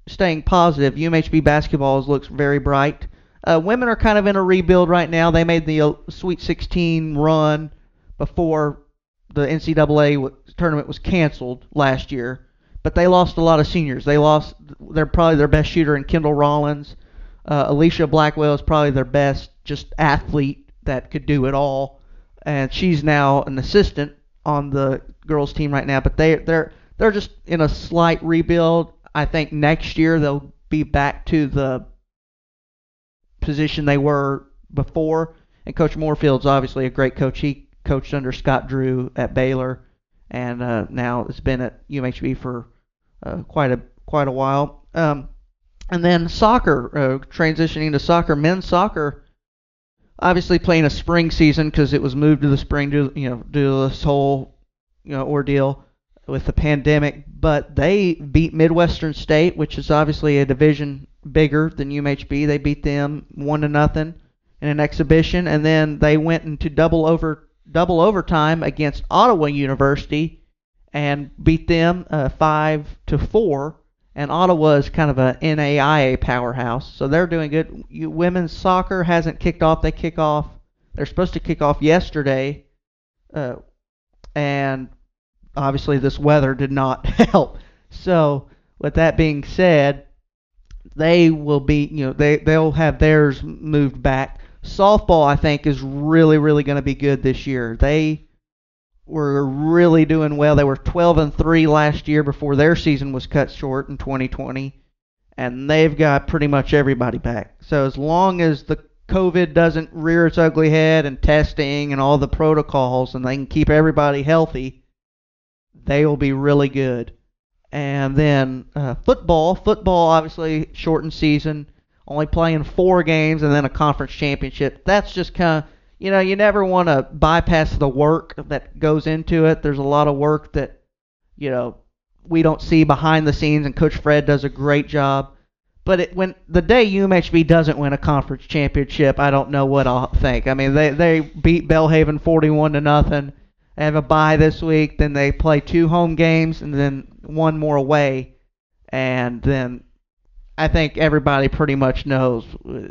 staying positive, UMHB basketball looks very bright. Uh, women are kind of in a rebuild right now. They made the uh, Sweet 16 run before the NCAA tournament was canceled last year, but they lost a lot of seniors. They lost. They're probably their best shooter in Kendall Rollins. Uh, Alicia Blackwell is probably their best just athlete that could do it all, and she's now an assistant on the girls team right now. But they they're they're just in a slight rebuild. I think next year they'll be back to the position they were before. And Coach Moorfield's obviously a great coach. He coached under Scott Drew at Baylor, and uh, now has been at UMHB for uh, quite a quite a while. Um, and then soccer, uh, transitioning to soccer, men's soccer. Obviously playing a spring season because it was moved to the spring due you know due to this whole you know ordeal with the pandemic. But they beat Midwestern State, which is obviously a division bigger than UMHB. They beat them one to nothing in an exhibition, and then they went into double over double overtime against Ottawa University and beat them uh, five to four. And Ottawa is kind of a NAIA powerhouse, so they're doing good. You, women's soccer hasn't kicked off. They kick off. They're supposed to kick off yesterday, uh, and obviously this weather did not [laughs] help. So with that being said, they will be you know they they'll have theirs moved back. Softball I think is really really going to be good this year. They were really doing well. They were 12 and 3 last year before their season was cut short in 2020 and they've got pretty much everybody back. So as long as the COVID doesn't rear its ugly head and testing and all the protocols and they can keep everybody healthy, they will be really good. And then uh, football, football obviously shortened season, only playing four games and then a conference championship. That's just kind of you know you never want to bypass the work that goes into it. There's a lot of work that you know we don't see behind the scenes, and Coach Fred does a great job. But it, when the day UMHB doesn't win a conference championship, I don't know what I'll think. I mean, they they beat Belhaven 41 to nothing. They have a bye this week, then they play two home games and then one more away, and then I think everybody pretty much knows uh,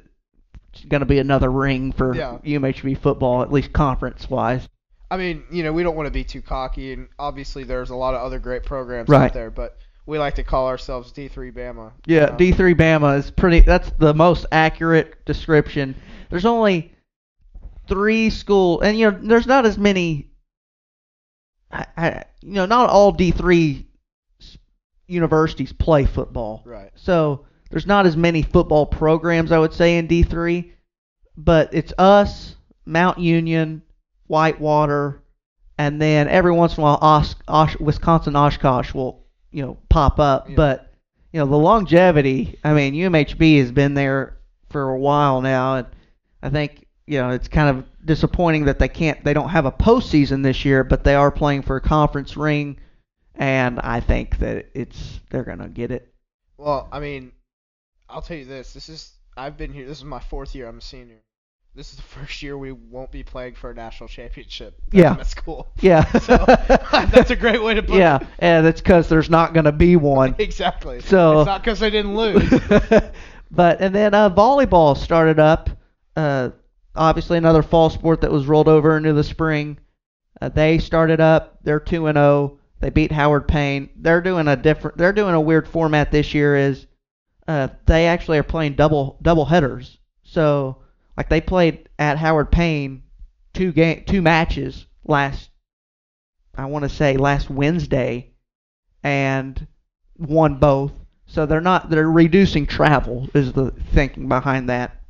it's going to be another ring for Yeah. UMHB football, at least conference wise. I mean, you know, we don't want to be too cocky, and obviously there's a lot of other great programs Right. out there, but we like to call ourselves D3 Bama. Yeah, Um, D3 Bama is pretty. That's the most accurate description. There's only three school, and you know, there's not as many. I, I, you know, not all D three universities play football. Right. So there's not as many football programs, I would say, in D3. But it's us, Mount Union, Whitewater, and then every once in a while, Osh, Wisconsin Oshkosh will, you know, pop up. Yeah. But you know the longevity. I mean, UMHB has been there for a while now, and I think you know it's kind of disappointing that they can't they don't have a postseason this year, but they are playing for a conference ring, and I think that it's they're gonna get it. Well, I mean, I'll tell you this. This is I've been here. This is my fourth year. I'm a senior. This is the [laughs] first year we won't be playing for a national championship. Yeah. that's cool. Yeah. [laughs] So [laughs] that's a great way to put yeah, it. Yeah, and it's because there's not gonna be one. Exactly. So- it's not because they didn't lose. but and then uh, volleyball started up. Uh, obviously, another fall sport that was rolled over into the spring. Uh, they started up. They're two and zero. They beat Howard Payne. They're doing a different. They're doing a weird format this year. Is uh, they actually are playing double double headers. So like they played at Howard Payne two game two matches last. I want to say last Wednesday, and won both. So they're not they're reducing travel is the thinking behind that.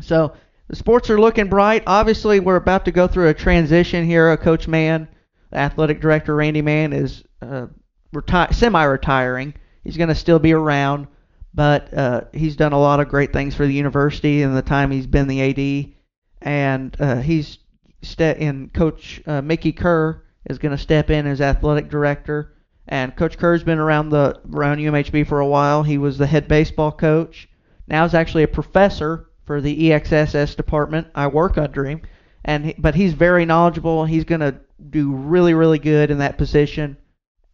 So the sports are looking bright. Obviously, we're about to go through a transition here. Uh, Coach the athletic director Randy Mann, is uh, reti- semi-retiring. He's going to still be around, but uh, he's done a lot of great things for the university in the time he's been the AD, and uh, he's ste- in Coach uh, Mickey Kerr is going to step in as athletic director. And Coach Kerr's been around the around UMHB for a while. He was the head baseball coach. Now he's actually a professor for the EXSS department. I work under him, and he, but he's very knowledgeable. He's going to do really really good in that position,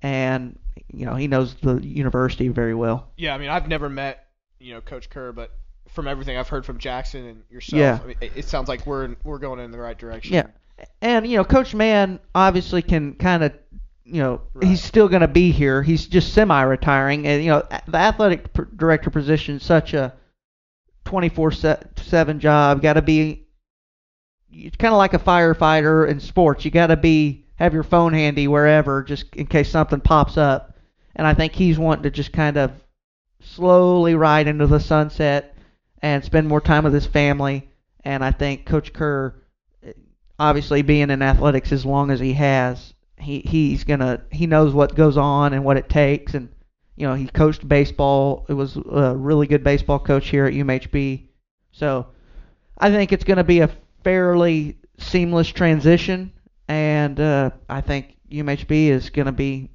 and you know he knows the university very well. yeah, I mean, I've never met you know Coach Kerr, but from everything I've heard from Jackson and yourself, Yeah. I mean, it, it sounds like we're in, we're going in the right direction. Yeah. And you know, Coach Mann obviously can kind of, you know, Right. he's still going to be here. He's just semi-retiring, and you know, the athletic pr- director position is such a 24/7 job. Got to be, it's kind of like a firefighter in sports. You got to be have your phone handy wherever, just in case something pops up. And I think he's wanting to just kind of slowly ride into the sunset and spend more time with his family. And I think Coach Kerr obviously being in athletics as long as he has, he he's gonna he knows what goes on and what it takes, and you know he coached baseball. It was a really good baseball coach here at UMHB, so I think it's gonna be a fairly seamless transition, and uh, I think UMHB is gonna be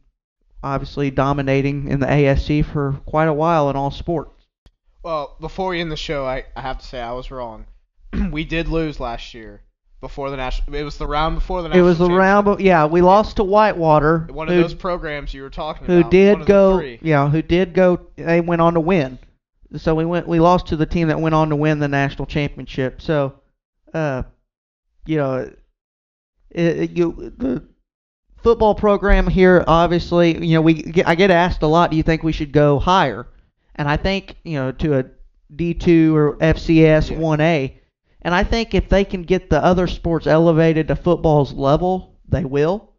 obviously dominating in the ASC for quite a while in all sports. Well, before we end the show, I, I have to say I was wrong. [clears throat] we did lose last year before the national. It was the round before the national. It was the round, but yeah, we lost to Whitewater, One of who those programs you were talking who about. one did go yeah who did go they went on to win so we went we lost to the team that went on to win the national championship so uh you know it, it- you the football program here obviously you know we get, I get asked a lot do you think we should go higher and I think you know to a D2 or FCS Yeah. 1A and I think if they can get the other sports elevated to football's level they will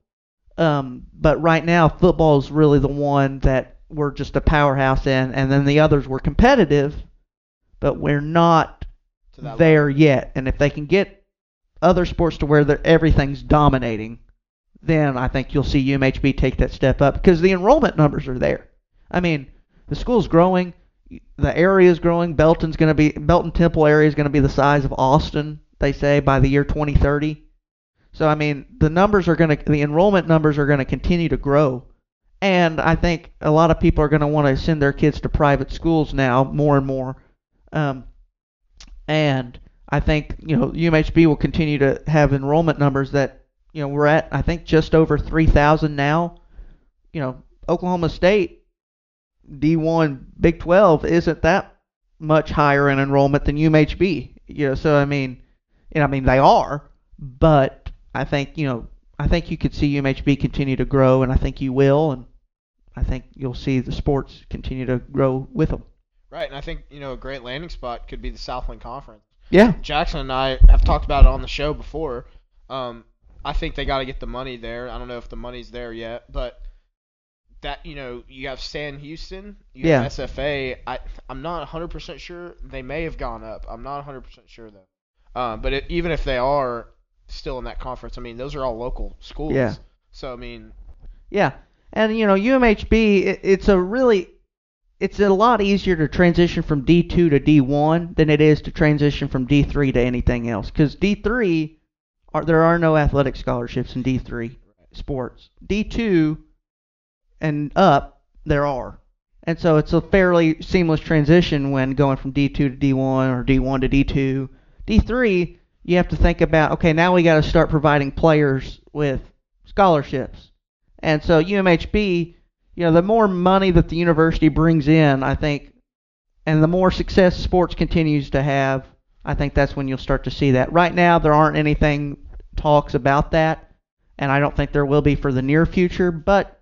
um, but right now, football is really the one that we're just a powerhouse in, and then the others were competitive, but we're not there yet. And if they can get other sports to where they're- everything's dominating, then I think you'll see UMHB take that step up because the enrollment numbers are there. I mean, the school's growing, the area is growing. Belton's going to be Belton Temple area is going to be the size of Austin, they say, by the year 2030. So I mean, the numbers are going to the enrollment numbers are going to continue to grow. And I think a lot of people are going to want to send their kids to private schools now more and more. Um, and I think, you know, UMHB will continue to have enrollment numbers that, you know, we're at I think just over 3,000 now. You know, Oklahoma State D1 Big 12 isn't that much higher in enrollment than UMHB. You know, so I mean, know, I mean they are, but I think, you know, I think you could see UMHB continue to grow and I think you will and I think you'll see the sports continue to grow with them. Right, and I think you know a great landing spot could be the Southland Conference. Yeah. Jackson and I have talked about it on the show before. Um, I think they got to get the money there. I don't know if the money's there yet, but that you know you have Sam Houston, you Yeah. have SFA. I I'm not 100% sure. They may have gone up. I'm not 100% sure though. Um, but it, even if they are still in that conference, I mean those are all local schools. Yeah. So I mean, Yeah, and you know UMHB, it, it's a really, it's a lot easier to transition from D2 to D1 than it is to transition from D3 to anything else. Because D3, are, there are no athletic scholarships in D3 sports. D2 and up, there are. And so it's a fairly seamless transition when going from D2 to D1 or D1 to D2. D3, you have to think about okay, now we got to start providing players with scholarships. And so UMHB, you know, the more money that the university brings in, I think, and the more success sports continues to have, I think that's when you'll start to see that. Right now, there aren't anything talks about that, and I don't think there will be for the near future. But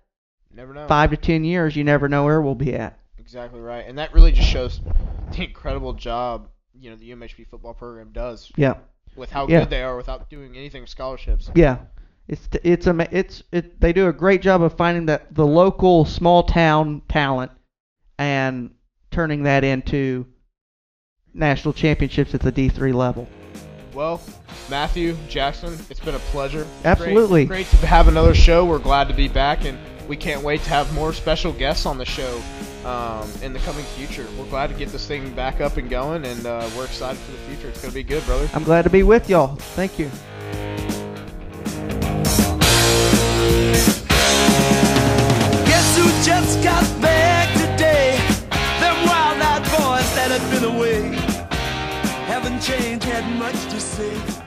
never know. five to ten years, you never know where we'll be at. Exactly right, and that really just shows the incredible job you know the UMHB football program does Yeah, with how Yeah. good they are without doing anything with scholarships. yeah. It's it's a it's it. They do a great job of finding that the local small town talent and turning that into national championships at the D3 level. Well, Matthew Jackson, it's been a pleasure. Absolutely. great, great to have another show. We're glad to be back, and we can't wait to have more special guests on the show um, in the coming future. We're glad to get this thing back up and going, and uh, we're excited for the future. It's gonna be good, brother. I'm glad to be with y'all. Thank you. Guess who just got back today? Them wild-eyed boys that had been away haven't changed, had much to say,